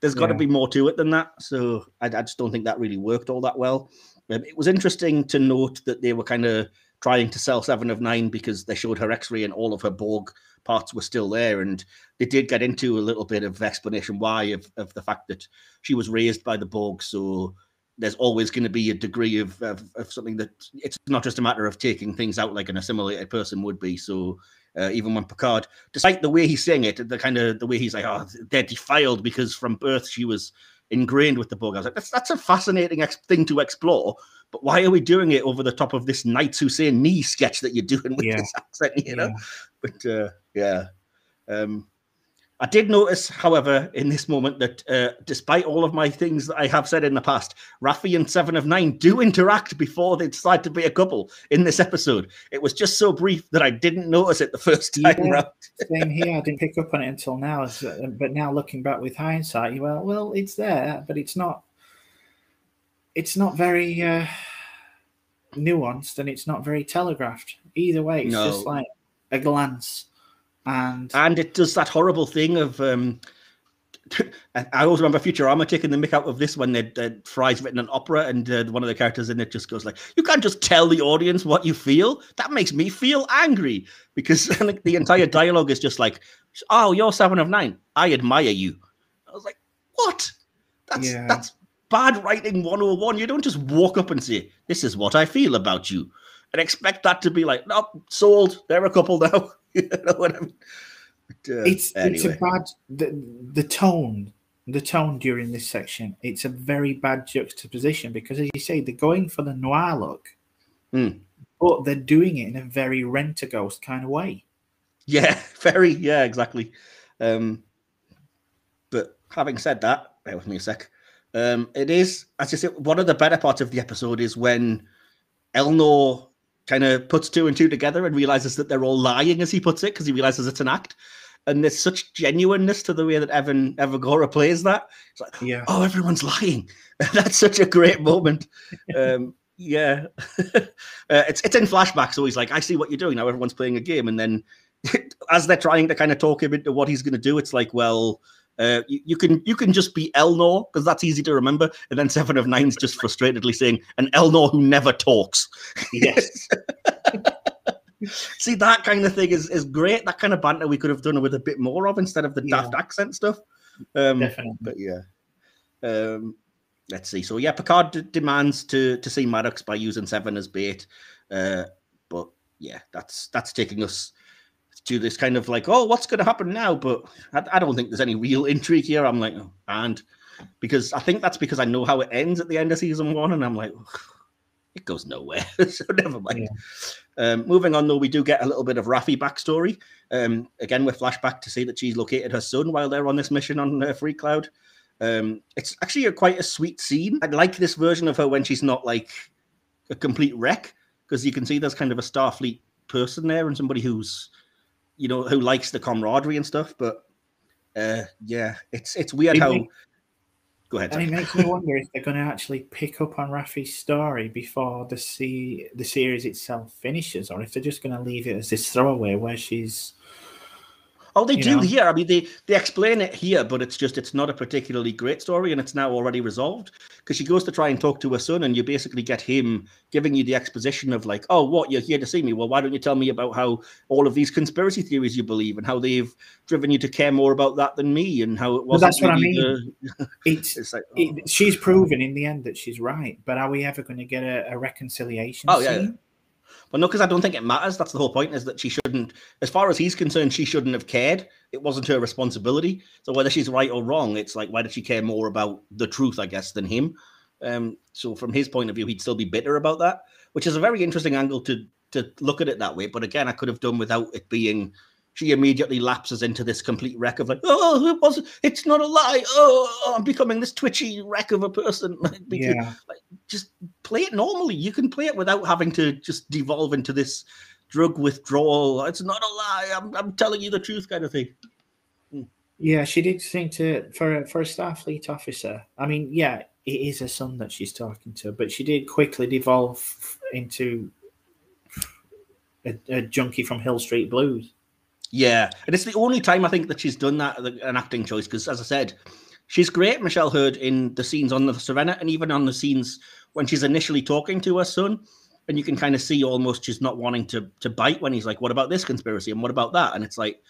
there's got to Yeah. be more to it than that. So I, I just don't think that really worked all that well. Um, it was interesting to note that they were kind of trying to sell Seven of Nine because they showed her X-ray and all of her Borg parts were still there, and they did get into a little bit of explanation why of, of the fact that she was raised by the Borg, so there's always going to be a degree of, of, of something that it's not just a matter of taking things out like an assimilated person would be. So uh, even when Picard, despite the way he's saying it, the kind of the way he's like, oh, they're defiled because from birth she was ingrained with the Borg. I was like, that's that's a fascinating ex- thing to explore. But why are we doing it over the top of this Knights Who Say Ni sketch that you're doing with Yeah. this accent? You know, Yeah. but uh, yeah. Um, I did notice, however, in this moment that uh, despite all of my things that I have said in the past, Raffi and Seven of Nine do interact before they decide to be a couple in this episode. It was just so brief that I didn't notice it the first time Yeah. Same here. I didn't pick up on it until now. But now looking back with hindsight, you well, well, it's there, but it's not. It's not very uh, nuanced, and it's not very telegraphed. Either way, it's just like a glance, and And it does that horrible thing of um, *laughs* I always remember Futurama taking the mick out of this when they uh, Fry's written an opera and uh, one of the characters in it just goes like, "You can't just tell the audience what you feel. That makes me feel angry." Because *laughs* the entire dialogue is just like, "Oh, you're seven of nine. I admire you." I was like, "What? That's Yeah. that's bad writing 101. You don't just walk up and say, "This is what I feel about you," and expect that to be like, "No, sold. They're a couple now." *laughs* *laughs* you know what I mean? But, uh, it's it's a bad the the tone the tone during this section it's a very bad juxtaposition because as you say they're going for the noir look Hmm. but they're doing it in a very rent a ghost kind of way Yeah, *laughs* very. Yeah, exactly. Um, but having said that, bear with me a sec. Um, it is, as you said, one of the better parts of the episode is when Elnor kind of puts two and two together and realizes that they're all lying, as he puts it, because he realizes it's an act. And there's such genuineness to the way that Evan Evagora plays that. It's like, yeah oh, everyone's lying. *laughs* That's such a great moment. *laughs* Um, yeah, *laughs* uh, it's it's in flashbacks. so he's like, I see what you're doing now. Everyone's playing a game, and then as they're trying to kind of talk him into what he's going to do, it's like, well, uh, you, you can you can just be Elnor because that's easy to remember, and then Seven of Nine's just frustratedly saying, an Elnor who never talks. yes *laughs* See, that kind of thing is is great. That kind of banter we could have done with a bit more of instead of the Yeah. daft accent stuff. Um, definitely but yeah. Um, let's see. So yeah, Picard d- demands to to see Maddox by using Seven as bait. Uh, but yeah, that's that's taking us to this kind of like, oh, what's going to happen now? But I, I don't think there's any real intrigue here. I'm like, oh, and because I think that's because I know how it ends at the end of season one, and I'm like, "Ugh, it goes nowhere. *laughs* so never mind. Um, moving on, though, we do get a little bit of Raffi backstory. Um, again, with flashback to see that she's located her son while they're on this mission on uh, Free Cloud. Um, it's actually a, quite a sweet scene. I like this version of her when she's not like a complete wreck because you can see there's kind of a Starfleet person there and somebody who's, you know, who likes the camaraderie and stuff. But uh, yeah, it's it's weird It how. Go ahead. and it makes me wonder if they're going to actually pick up on Raffi's story before the se- the series itself finishes, or if they're just going to leave it as this throwaway where she's Oh, they do know? here. I mean, they they explain it here, but it's just it's not a particularly great story, and it's now already resolved because she goes to try and talk to her son, and you basically get him giving you the exposition of like, oh, what you're here to see me? Well, why don't you tell me about how all of these conspiracy theories you believe and how they've driven you to care more about that than me, and how it wasn't. that's what I mean. the- it's *laughs* it's like, oh. it, she's proven in the end that she's right, but are we ever going to get a, a reconciliation? Oh, yeah, Well, no, because I don't think it matters. That's the whole point. Is that she shouldn't, as far as he's concerned, she shouldn't have cared. It wasn't her responsibility. So whether she's right or wrong, it's like why did she care more about the truth, I guess, than him? Um, so from his point of view, he'd still be bitter about that, which is a very interesting angle to to look at it that way. But again, I could have done without it being. She immediately lapses into this complete wreck of like, oh, it wasn't. It's not a lie. Oh, oh, I'm becoming this twitchy wreck of a person. *laughs* Because- yeah. just play it normally. You can play it without having to just devolve into this drug withdrawal. It's not a lie. I'm, I'm telling you the truth, kind of thing. Hmm. Yeah, she did seem to for a, for a Starfleet officer. I mean, yeah, it is her son that she's talking to, but she did quickly devolve into a, a junkie from Hill Street Blues. Yeah, and it's the only time I think that she's done that an acting choice because, as I said, she's great, Michelle Hurd, in the scenes on the Sirena and even on the scenes when she's initially talking to her son. And you can kind of see almost she's not wanting to to bite when he's like, "What about this conspiracy? And what about that?" And it's like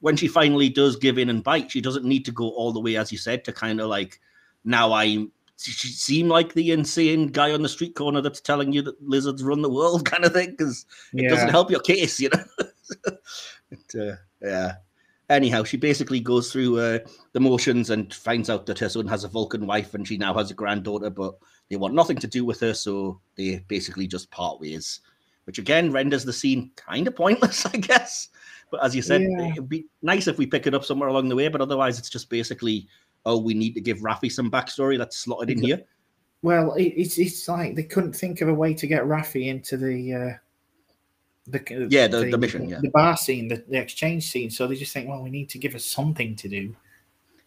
when she finally does give in and bite, she doesn't need to go all the way, as you said, to kind of like now I she seem like the insane guy on the street corner that's telling you that lizards run the world, *laughs* kind of thing, because it doesn't help your case, you know. Uh, yeah. Anyhow, she basically goes through uh, the motions and finds out that her son has a Vulcan wife and she now has a granddaughter, but they want nothing to do with her, so they basically just part ways. Which again renders the scene kind of pointless, *laughs* I guess. But as you said, Yeah. it'd be nice if we pick it up somewhere along the way, but otherwise it's just basically, oh, we need to give Raffi some backstory. that's slotted in here. Well, it's it's like they couldn't think of a way to get Raffi into the uh, the Yeah, the- the mission, yeah. the bar scene, the, the exchange scene. So they just think, well, we need to give her something to do.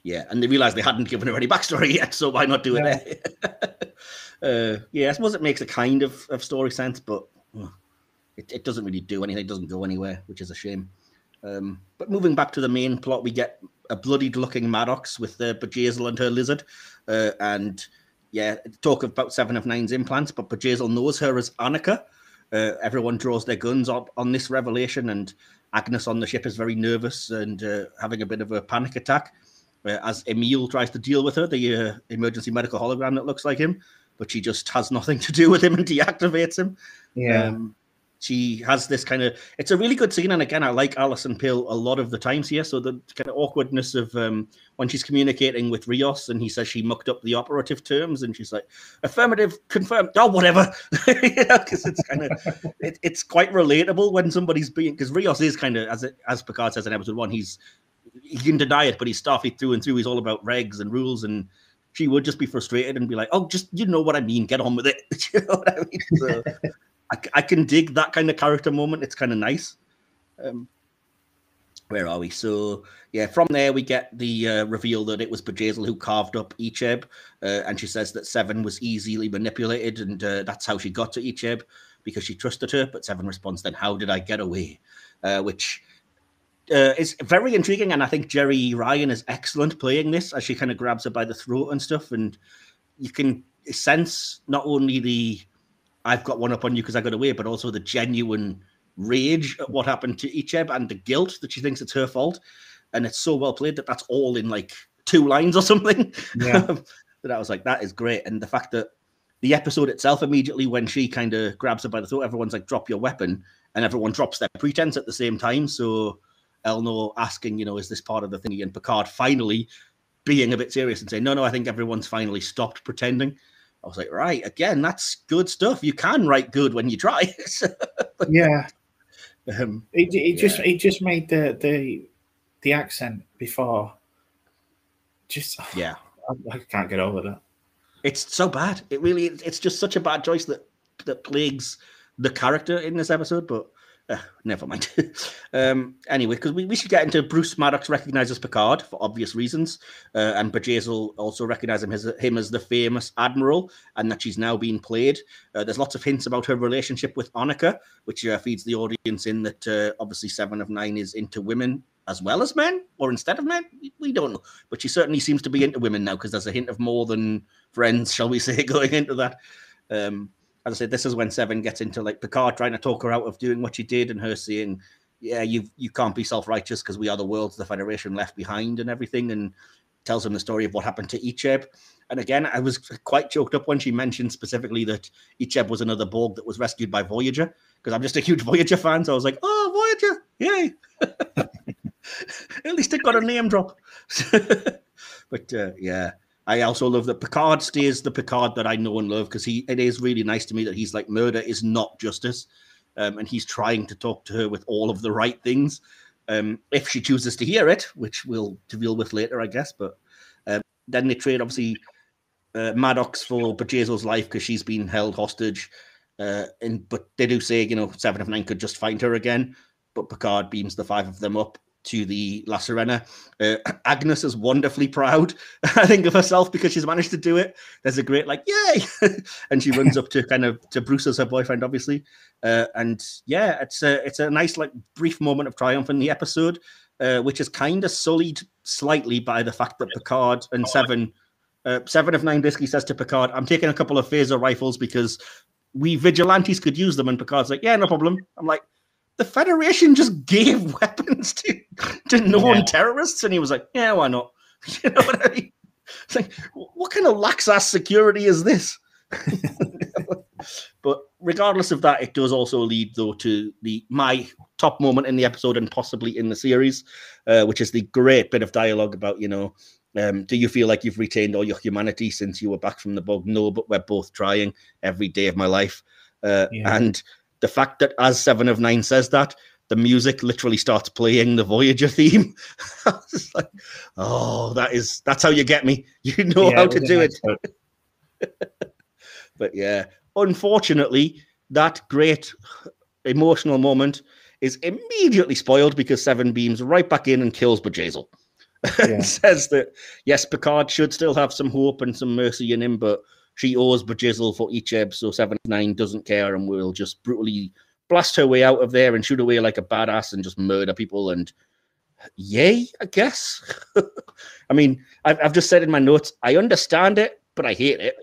Yeah, and they realized they hadn't given her any backstory *laughs* yet, so why not do it there? *laughs* uh, yeah, I suppose it makes a kind of, of story sense, but uh, it, it doesn't really do anything. It doesn't go anywhere, which is a shame. Um, but moving back to the main plot, we get a bloodied looking Maddox with the Bjayzl and her lizard. Uh, and yeah, talk about Seven of Nine's implants, but Bjayzl knows her as Annika. Uh, everyone draws their guns up on this revelation, and Agnes on the ship is very nervous and uh, having a bit of a panic attack uh, as Emil tries to deal with her, the uh, emergency medical hologram that looks like him, but she just has nothing *laughs* to do with him and deactivates him. Yeah. Um, she has this kind of it's a really good scene and again i like alison pill a lot of the times here so the kind of awkwardness of um, when she's communicating with rios and he says she mucked up the operative terms and she's like affirmative confirmed oh whatever. *laughs* Because it's kind of it, it's quite relatable when somebody's being because rios is kind of as it, as picard says in episode one he's he can deny it but he's starfleet through and through. He's all about regs and rules and she would just be frustrated and be like oh just you know what i mean get on with it. *laughs* You know what i mean? So, I, I can dig that kind of character moment. It's kind of nice. Um, where are we? So yeah, from there we get the uh, reveal that it was Bjayzl who carved up Icheb, uh, and she says that Seven was easily manipulated, and uh, that's how she got to Icheb because she trusted her. But Seven responds, "Then how did I get away?" Uh, which uh, is very intriguing, and I think Jeri Ryan is excellent playing this as she kind of grabs her by the throat and stuff, and you can sense not only the I've got one up on you because I got away, but also the genuine rage at what happened to Icheb and the guilt that she thinks it's her fault. And it's so well played that that's all in like two lines or *laughs* something. Yeah. *laughs* that I was like, that is great. And the fact that the episode itself, immediately when she kind of grabs her by the throat, everyone's like, drop your weapon. And everyone drops their pretense at the same time. So Elnor asking, you know, is this part of the thing? And Picard finally being a bit serious and saying, no, no, I think everyone's finally stopped pretending. I was like, right, again, that's good stuff. You can write good when you try. *laughs* yeah. um, It, it just Yeah. it just made the the the accent before just *sighs* yeah. I, I can't get over that. It's so bad. It really it's just such a bad choice that that plagues the character in this episode, but uh, never mind. *laughs* um, anyway, because we, we should get into Bruce Maddox recognizes Picard for obvious reasons, uh, and Bjayzl also recognizes him as, him as the famous admiral, and that she's now being played. Uh, there's lots of hints about her relationship with Annika, which uh, feeds the audience in that uh, obviously Seven of Nine is into women as well as men, or instead of men. We- We don't know, but she certainly seems to be into women now because there's a hint of more than friends, shall we say, *laughs* going into that. Um, as I said, this is when Seven gets into like Picard trying to talk her out of doing what she did, and her saying, "Yeah, you you can't be self righteous because we are the worlds the Federation left behind and everything," and tells him the story of what happened to Icheb. And again, I was quite choked up when she mentioned specifically that Icheb was another Borg that was rescued by Voyager because I'm just a huge *laughs* Voyager fan. So I was like, "Oh, Voyager, yay!" *laughs* At least it got a name drop. *laughs* but uh, yeah, I also love that Picard stays the Picard that I know and love because he it is really nice to me that he's like murder is not justice, um, and he's trying to talk to her with all of the right things. Um, if she chooses to hear it, which we'll deal with later, I guess. But um, then they trade obviously uh, Maddox for Bjayzl's life because she's been held hostage. Uh, and but they do say you know Seven of Nine could just find her again, but Picard beams the five of them up to the La Sirena. Uh, *clears throat* Agnes is wonderfully proud, *laughs* I think, of herself because she's managed to do it. There's a great like, yay! *laughs* and she runs up to kind of to Bruce as her boyfriend, obviously. Uh, and yeah, it's a it's a nice like brief moment of triumph in the episode, uh, which is kind of sullied slightly by the fact that Picard and Seven. Uh, seven of nine basically says to Picard, "I'm taking a couple of phaser rifles because we vigilantes could use them." And Picard's like, "Yeah, no problem." I'm like, "The Federation just gave *laughs* weapons to to known Yeah. terrorists," and he was like, "Yeah, why not?" *laughs* You know what I mean? It's like, what kind of lax ass security is this? *laughs* but regardless of that, it does also lead though to the my top moment in the episode and possibly in the series, uh, which is the great bit of dialogue about you know, um, do you feel like you've retained all your humanity since you were back from the bug? No, but we're both trying every day of my life, uh, Yeah. and the fact that as Seven of Nine says that. The music literally starts playing the Voyager theme. *laughs* I was just like, "Oh, that is that's how you get me. *laughs* You know Yeah, how to do it." *laughs* But yeah, unfortunately, that great emotional moment is immediately spoiled because Seven beams right back in and kills Bjayzl. Yeah. and says that yes, Picard should still have some hope and some mercy in him, but she owes Bjayzl for Icheb, so Seven Nine doesn't care and will just brutally blast her way out of there and shoot away like a badass and just murder people and yay, I guess. *laughs* I mean, I've, I've just said in my notes, I understand it, but I hate it.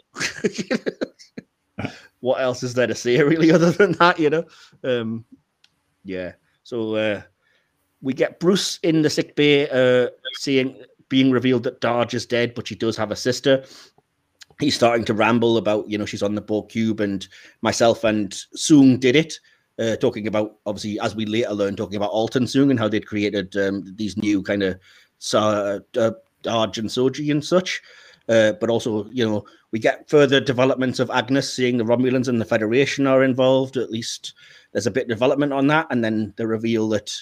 *laughs* what else is there to say, really, *laughs* other than that, you know? Um, yeah. So uh, we get Bruce in the sick bay, uh, seeing being revealed that Dahj is dead, but she does have a sister. He's starting to ramble about, you know, she's on the Borg cube, and myself and Soong did it uh, talking about obviously as we later learned talking about Altan Soong and how they'd created um, these new kind of uh, uh, Dahj and Soji and such. Uh, but also, you know, we get further developments of Agnes seeing the Romulans and the Federation are involved. At least there's a bit of development on that, and then the reveal that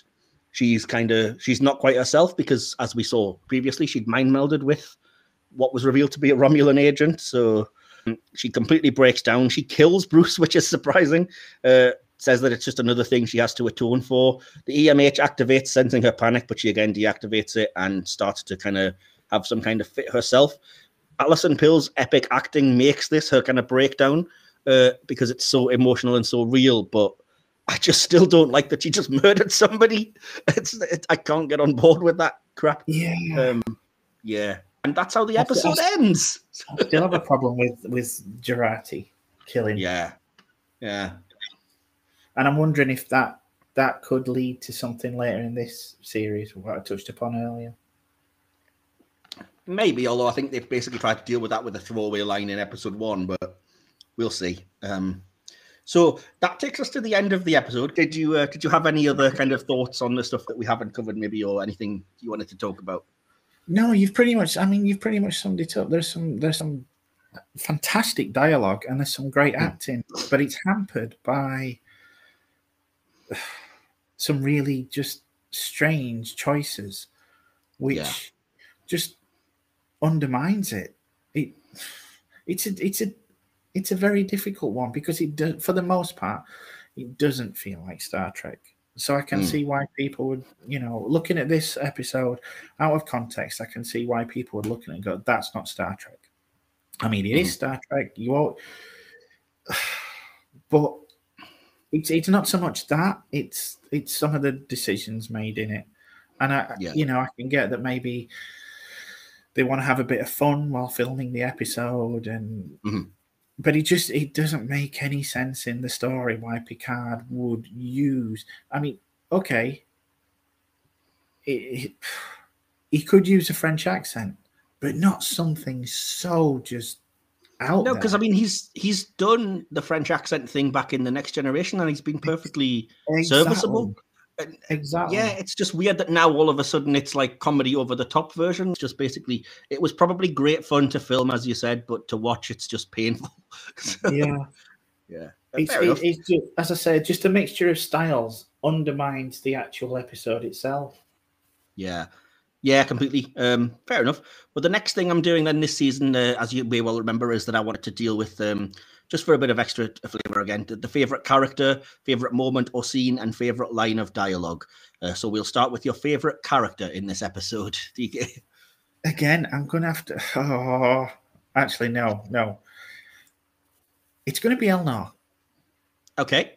she's kind of she's not quite herself because, as we saw previously, she'd mind melded with what was revealed to be a Romulan agent. So she completely breaks down. She kills Bruce, *laughs* which is surprising. Uh, says that it's just another thing she has to atone for. The EMH activates, sensing her panic, but she again deactivates it and starts to kind of have some kind of fit herself. Alison Pill's epic acting makes this her kind of breakdown uh, because it's so emotional and so real. But I just still don't like that she just *laughs* murdered somebody. It's it, I can't get on board with that crap. Yeah, um, yeah, and that's how the episode I- ends. I still have a problem with with Jurati killing. Yeah, yeah. and I'm wondering if that that could lead to something later in this series, what I touched upon earlier. Maybe, although I think they've basically tried to deal with that with a throwaway line in episode one, but we'll see. Um, so that takes us to the end of the episode. Did you uh, did you have any other kind of thoughts on the stuff that we haven't covered, maybe, or anything you wanted to talk about? No, you've pretty much. I mean, you've pretty much summed it up. There's some. There's some fantastic dialogue and there's some great acting, but it's hampered by some really just strange choices, which Yeah. just undermines it. It it's a it's a it's a very difficult one because it does, for the most part, it doesn't feel like Star Trek. So I can Mm. see why people would, you know, looking at this episode out of context, I can see why people would look at it and go, "That's not Star Trek." I mean, it is Star Trek. You all, *sighs* but it's it's not so much that it's it's some of the decisions made in it, and I, Yeah. you know, I can get that maybe they want to have a bit of fun while filming the episode, and Mhm. But it just it doesn't make any sense in the story why Picard would use. I mean, okay, it, he could use a French accent, but not something so just out No, because I mean he's he's done the French accent thing back in the Next Generation, and he's been perfectly serviceable. Exactly. Yeah, it's just weird that now all of a sudden it's like comedy over the top version. It's just basically it was probably great fun to film, as you said, but to watch it's just painful. *laughs* yeah. yeah. It's, it, it's ju- as I said, just a mixture of styles undermines the actual episode itself. Yeah. Yeah, completely. Um, fair enough. But the next thing I'm doing then this season, uh, as you may well remember, is that I wanted to deal with um, just for a bit of extra flavor again, the, the favorite character, favorite moment or scene, and favorite line of dialogue. Uh, so we'll start with your favorite character in this episode. *laughs* DK. Again, I'm going to have to. *laughs* Oh, actually, no, no. It's going to be Elnor. Okay.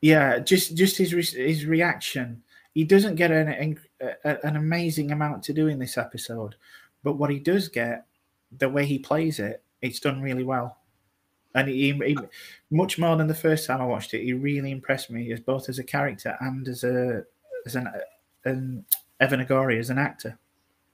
Yeah, just just his re- his reaction. He doesn't get an an- an amazing amount to do in this episode, but what he does get, the way he plays it, it's done really well. And he, he much more than the first time I watched it, he really impressed me as both as a character and as a as an an Evan Agori as an actor.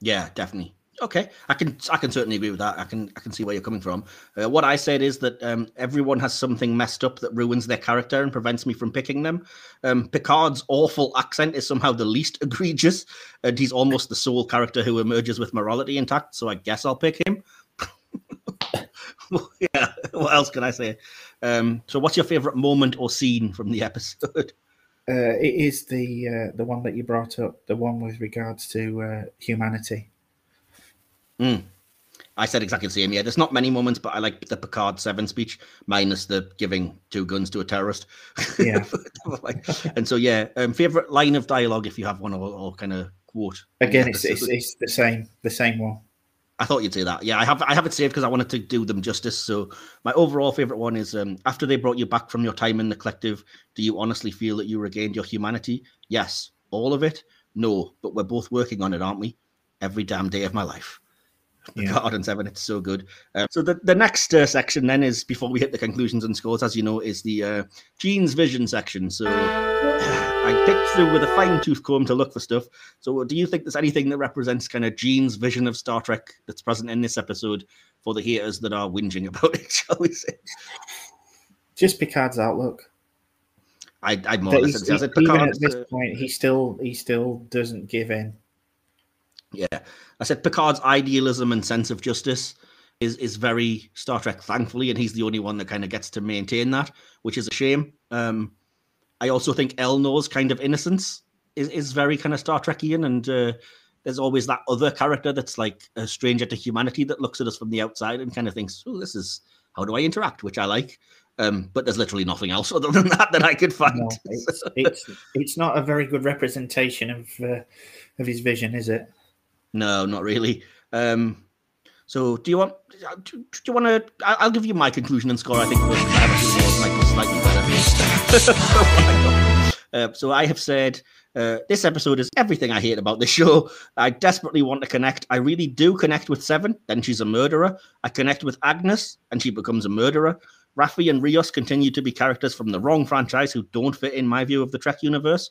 Yeah, definitely. Okay, I can I can certainly agree with that. I can I can see where you're coming from. Uh, what I said is that um, everyone has something messed up that ruins their character and prevents me from picking them. Um, Picard's awful accent is somehow the least *laughs* egregious, and he's almost the sole character who emerges with morality intact. So I guess I'll pick him. *laughs* *laughs* yeah. What else can I say? Um, so, what's your favorite moment or scene from the episode? *laughs* Uh, it is the uh, the one that you brought up, the one with regards to uh, humanity. I said exactly the same. Yeah, there's not many moments, but I like the Picard Seven speech, minus the giving two guns to a terrorist. Yeah. *laughs* And so, yeah, um, favorite line of dialogue if you have one, or, or kind of quote. Again, it's, it's it's the same the same one. I thought you'd say that. Yeah, I have I have it saved because I wanted to do them justice. So my overall favorite one is um, after they brought you back from your time in the collective, do you honestly feel that you regained your humanity? Yes. All of it? No. But we're both working on it, aren't we? Every damn day of my life. Yeah. God and Seven, it's so good. Um, so the, the next uh, section then is before we hit the conclusions and scores, as you know, is the uh, Gene's vision section. So *clears throat* I picked through with a fine tooth comb to look for stuff. So do you think there's anything that represents kind of Gene's vision of Star Trek that's present in this episode for the haters that are whinging *laughs* about it? Shall we say? Just Picard's outlook. I, I'd more or less he's- say, as even at this uh, point, he still he still doesn't give in. Yeah, I said Picard's idealism and sense of justice is is very Star Trek, thankfully, and he's the only one that kind of gets to maintain that, which is a shame. Um, I also think Elnor's kind of innocence is, is very kind of Star Trekian, and uh, there's always that other character that's like a stranger to humanity that looks at us from the outside and kind of thinks, "Oh, this is how do I interact?" Which I like. Um, but there's literally nothing else *laughs* other than that that I could find. No, it's, *laughs* it's it's not a very good representation of uh, of his vision, is it? No, not really. Um, so, do you want? Do, do you want to? I'll give you my conclusion and score. I think slightly better. *laughs* uh, so, I have said uh, this episode is everything I hate about this show. I desperately want to connect. I really do connect with Seven. Then she's a murderer. I connect with Agnes, and she becomes a murderer. Raffi and Rios continue to be characters from the wrong franchise who don't fit in my view of the Trek universe.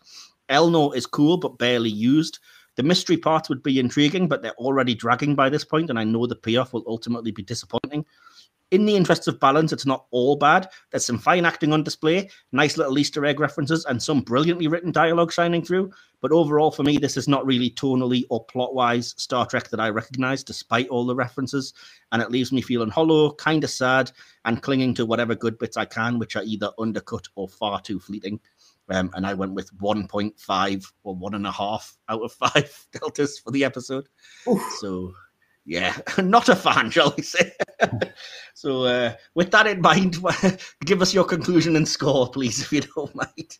Elnor is cool but barely used. The mystery parts would be intriguing, but they're already dragging by this point, and I know the payoff will ultimately be disappointing. In the interests of balance, it's not all bad. There's some fine acting on display, nice little Easter egg references, and some brilliantly written dialogue shining through. But overall, for me, this is not really tonally or plot wise Star Trek that I recognize, despite all the references. And it leaves me feeling hollow, kind of sad, and clinging to whatever good bits I can, which are either undercut or far too fleeting. Um, and I went with 1.5 or one and a half out of *laughs* five deltas for the episode. So, yeah, *laughs* not a fan, shall we say? *laughs* so, uh, with that in mind, give us your conclusion and score, please, if you don't mind.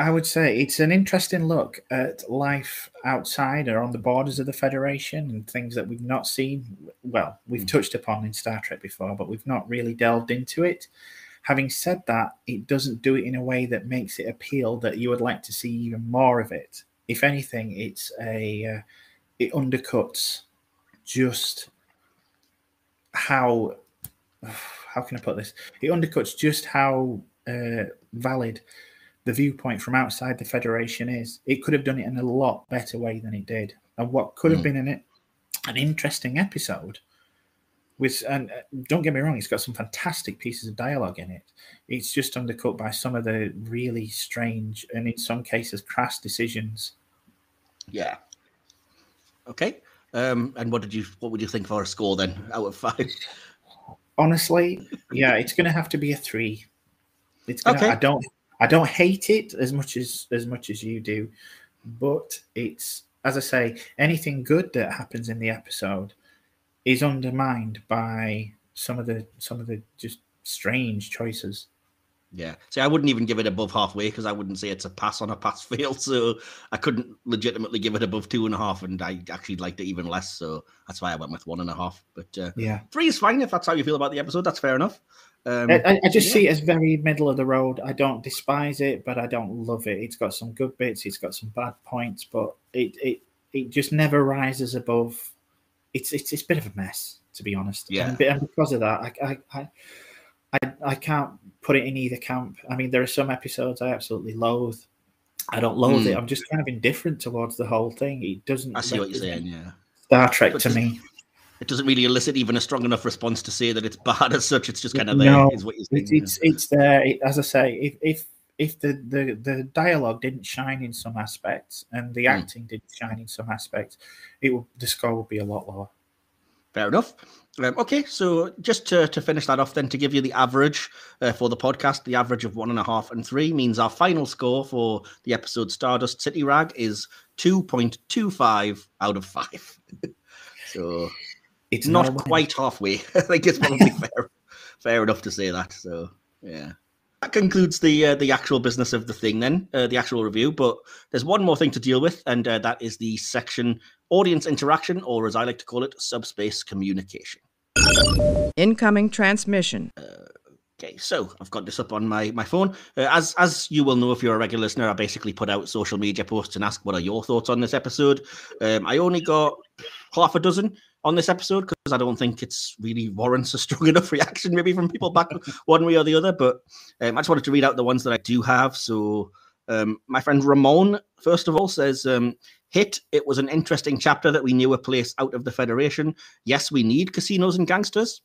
I would say it's an interesting look at life outside or on the borders of the Federation and things that we've not seen. Well, we've touched upon in Star Trek before, but we've not really delved into it. Having said that, it doesn't do it in a way that makes it appeal that you would like to see even more of it. If anything, it's a uh, it undercuts just how how can I put this? It undercuts just how uh, valid the viewpoint from outside the federation is. It could have done it in a lot better way than it did, and what could have Mm. been in it an interesting episode. With and uh, don't get me wrong, it's got some fantastic pieces of dialogue in it. It's just undercut by some of the really strange and in some cases crass decisions. Yeah. Okay. Um, and what did you what would you think for a score then out of five? honestly, yeah, it's going to have to be a three. It's gonna, Okay. I don't I don't hate it as much as as much as you do, but it's as I say, anything good that happens in the episode is undermined by some of the some of the just strange choices. Yeah. See, I wouldn't even give it above halfway because I wouldn't say it's a pass on a pass *laughs* fail. So I couldn't legitimately give it above two and a half, and I actually liked it even less. So that's why I went with one and a half. But uh, Yeah, three is fine if that's how you feel about the episode. That's fair enough. Um, I, I- just yeah. see it as very middle of the road. I don't despise it, but I don't love it. It's got some good bits, it's got some bad points, but it it it just never rises above. It's it's it's a bit of a mess, to be honest. Yeah. and, because of that, I I, I I I can't put it in either camp. I mean, there are some episodes I absolutely loathe. I don't loathe it. Hmm. I'm just kind of indifferent towards the whole thing. It doesn't. I see what you're saying. Yeah. Star Trek But to me. It doesn't really elicit even a strong enough response to say that it's bad as such. It's just kind of there, No, is what you're saying. It's it's, it's there. It, as I say, if if if the, the the dialogue didn't shine in some aspects and the Hmm. acting didn't shine in some aspects, it would the score would be a lot lower. Fair enough. Um, okay, so just to, to finish that off, then to give you the average uh, for the podcast, the average of one and a half and three means our final score for the episode Stardust City Rag is 2.25 out of five. *laughs* so It's not quite halfway. *laughs* I think it's probably *laughs* fair, fair enough to say that. So, yeah. That concludes the uh, the actual business of the thing. Then uh, the actual review, but there's one more thing to deal with, and uh, that is the section audience interaction, or as I like to call it, subspace communication. Incoming transmission. Okay, so I've got this up on my my phone. Uh, as as you will know if you're a regular listener, I basically put out social media posts and ask what are your thoughts on this episode. Um, I only got half a dozen on this episode because I don't think it's really warrants a strong *laughs* enough reaction maybe from people back *laughs* one way or the other. But um, I just wanted to read out the ones that I do have. So um, my friend Ramon, first of all, says. Um, Hit, it was an interesting chapter that we knew a place out of the Federation. Yes, we need casinos and gangsters.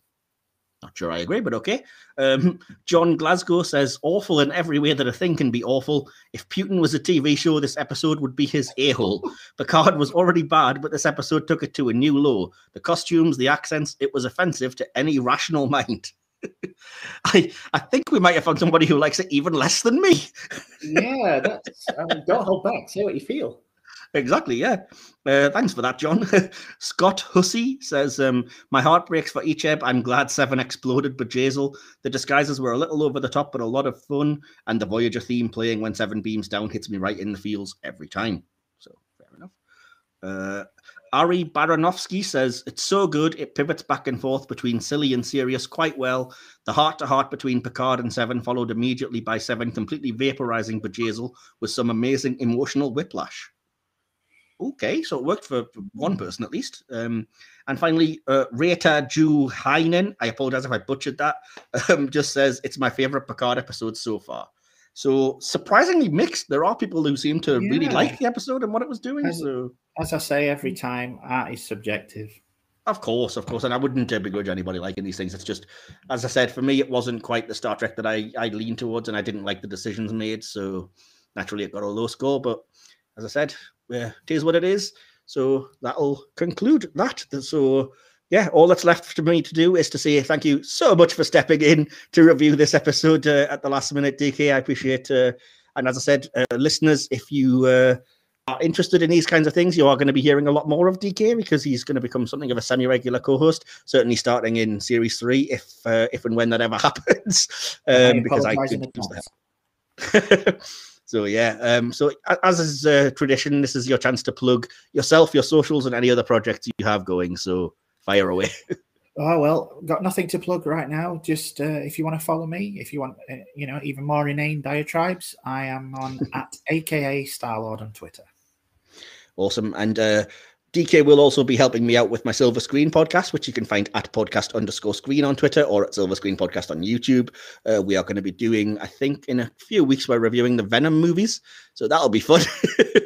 Not sure I agree, but okay. Um, *laughs* John Glasgow says, awful in every way that a thing can be awful. If Putin was a TV show, this episode would be his a hole. Picard *laughs* was already bad, but this episode took it to a new low. The costumes, the accents, it was offensive to any rational mind. *laughs* I I think we might have found somebody who likes it even less than me. yeah, that's. I mean, don't hold back. Say what you feel. Exactly, yeah. Uh, thanks for that, John. *laughs* Scott Hussey says, um, My heart breaks for Icheb. I'm glad Seven exploded, Bjayzl. The disguises were a little over the top, but a lot of fun. And the Voyager theme playing when Seven beams down hits me right in the feels every time. So, fair enough. Uh, Ari Baranovsky says, It's so good. It pivots back and forth between silly and serious quite well. The heart to heart between Picard and Seven, followed immediately by Seven completely vaporizing Bjayzl with some amazing emotional whiplash okay, so it worked for one person at least. Um, and finally, uh, Reta Ju Heinen, I apologize if I butchered that, *laughs* um, just says it's my favorite Picard episode so far. So surprisingly mixed. There are people who seem to yeah. really like the episode and what it was doing. As, so as I say every time, art is subjective. Of course, of course, and I wouldn't uh, begrudge anybody liking these things. It's just, as I said, for me, it wasn't quite the Star Trek that I I leaned towards, and I didn't like the decisions made. So naturally, it got a low score. But as I said, yeah, it is what it is. So that'll conclude that. So yeah, all that's left for me to do is to say thank you so much for stepping in to review this episode uh, at the last minute, DK. I appreciate. Uh, and as I said, uh, listeners, if you uh, are interested in these kinds of things, you are going to be hearing a lot more of DK because he's going to become something of a semi-regular co-host. Certainly, starting in series three, if uh, if and when that ever *laughs* happens. Um, because I could *laughs* *laughs* So yeah, um, so as is uh, tradition, this is your chance to plug yourself, your socials, and any other projects you have going. So fire away. *laughs* oh well, got nothing to plug right now. Just uh, if you want to follow me, if you want, uh, you know, even more inane diatribes, I am on *laughs* at AKA Starlord on Twitter. Awesome, and uh, DK will also be helping me out with my Silver Screen podcast, which you can find at podcast underscore screen on Twitter or at Silver Screen Podcast on YouTube. Uh, we are going to be doing, I think, in a few weeks, we're reviewing the Venom movies. So that'll be fun.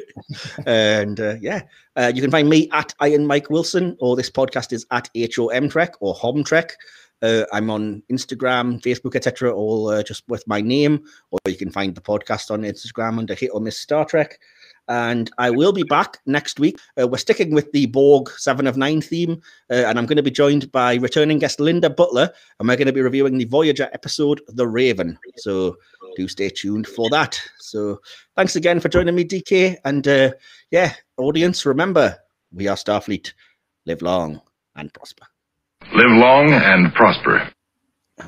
*laughs* and uh, yeah, uh, you can find me at Iron Mike Wilson, or this podcast is at HOM Trek or Hom Trek. Uh, I'm on Instagram, Facebook, etc., all uh, just with my name, or you can find the podcast on Instagram under Hit or Miss Star Trek and I will be back next week. Uh, we're sticking with the Borg Seven of Nine theme, uh, and I'm going to be joined by returning guest Linda Butler, and we're going to be reviewing the Voyager episode The Raven. So do stay tuned for that. So thanks again for joining me, DK, and uh, yeah, audience, remember we are Starfleet. Live long and prosper. Live long and prosper.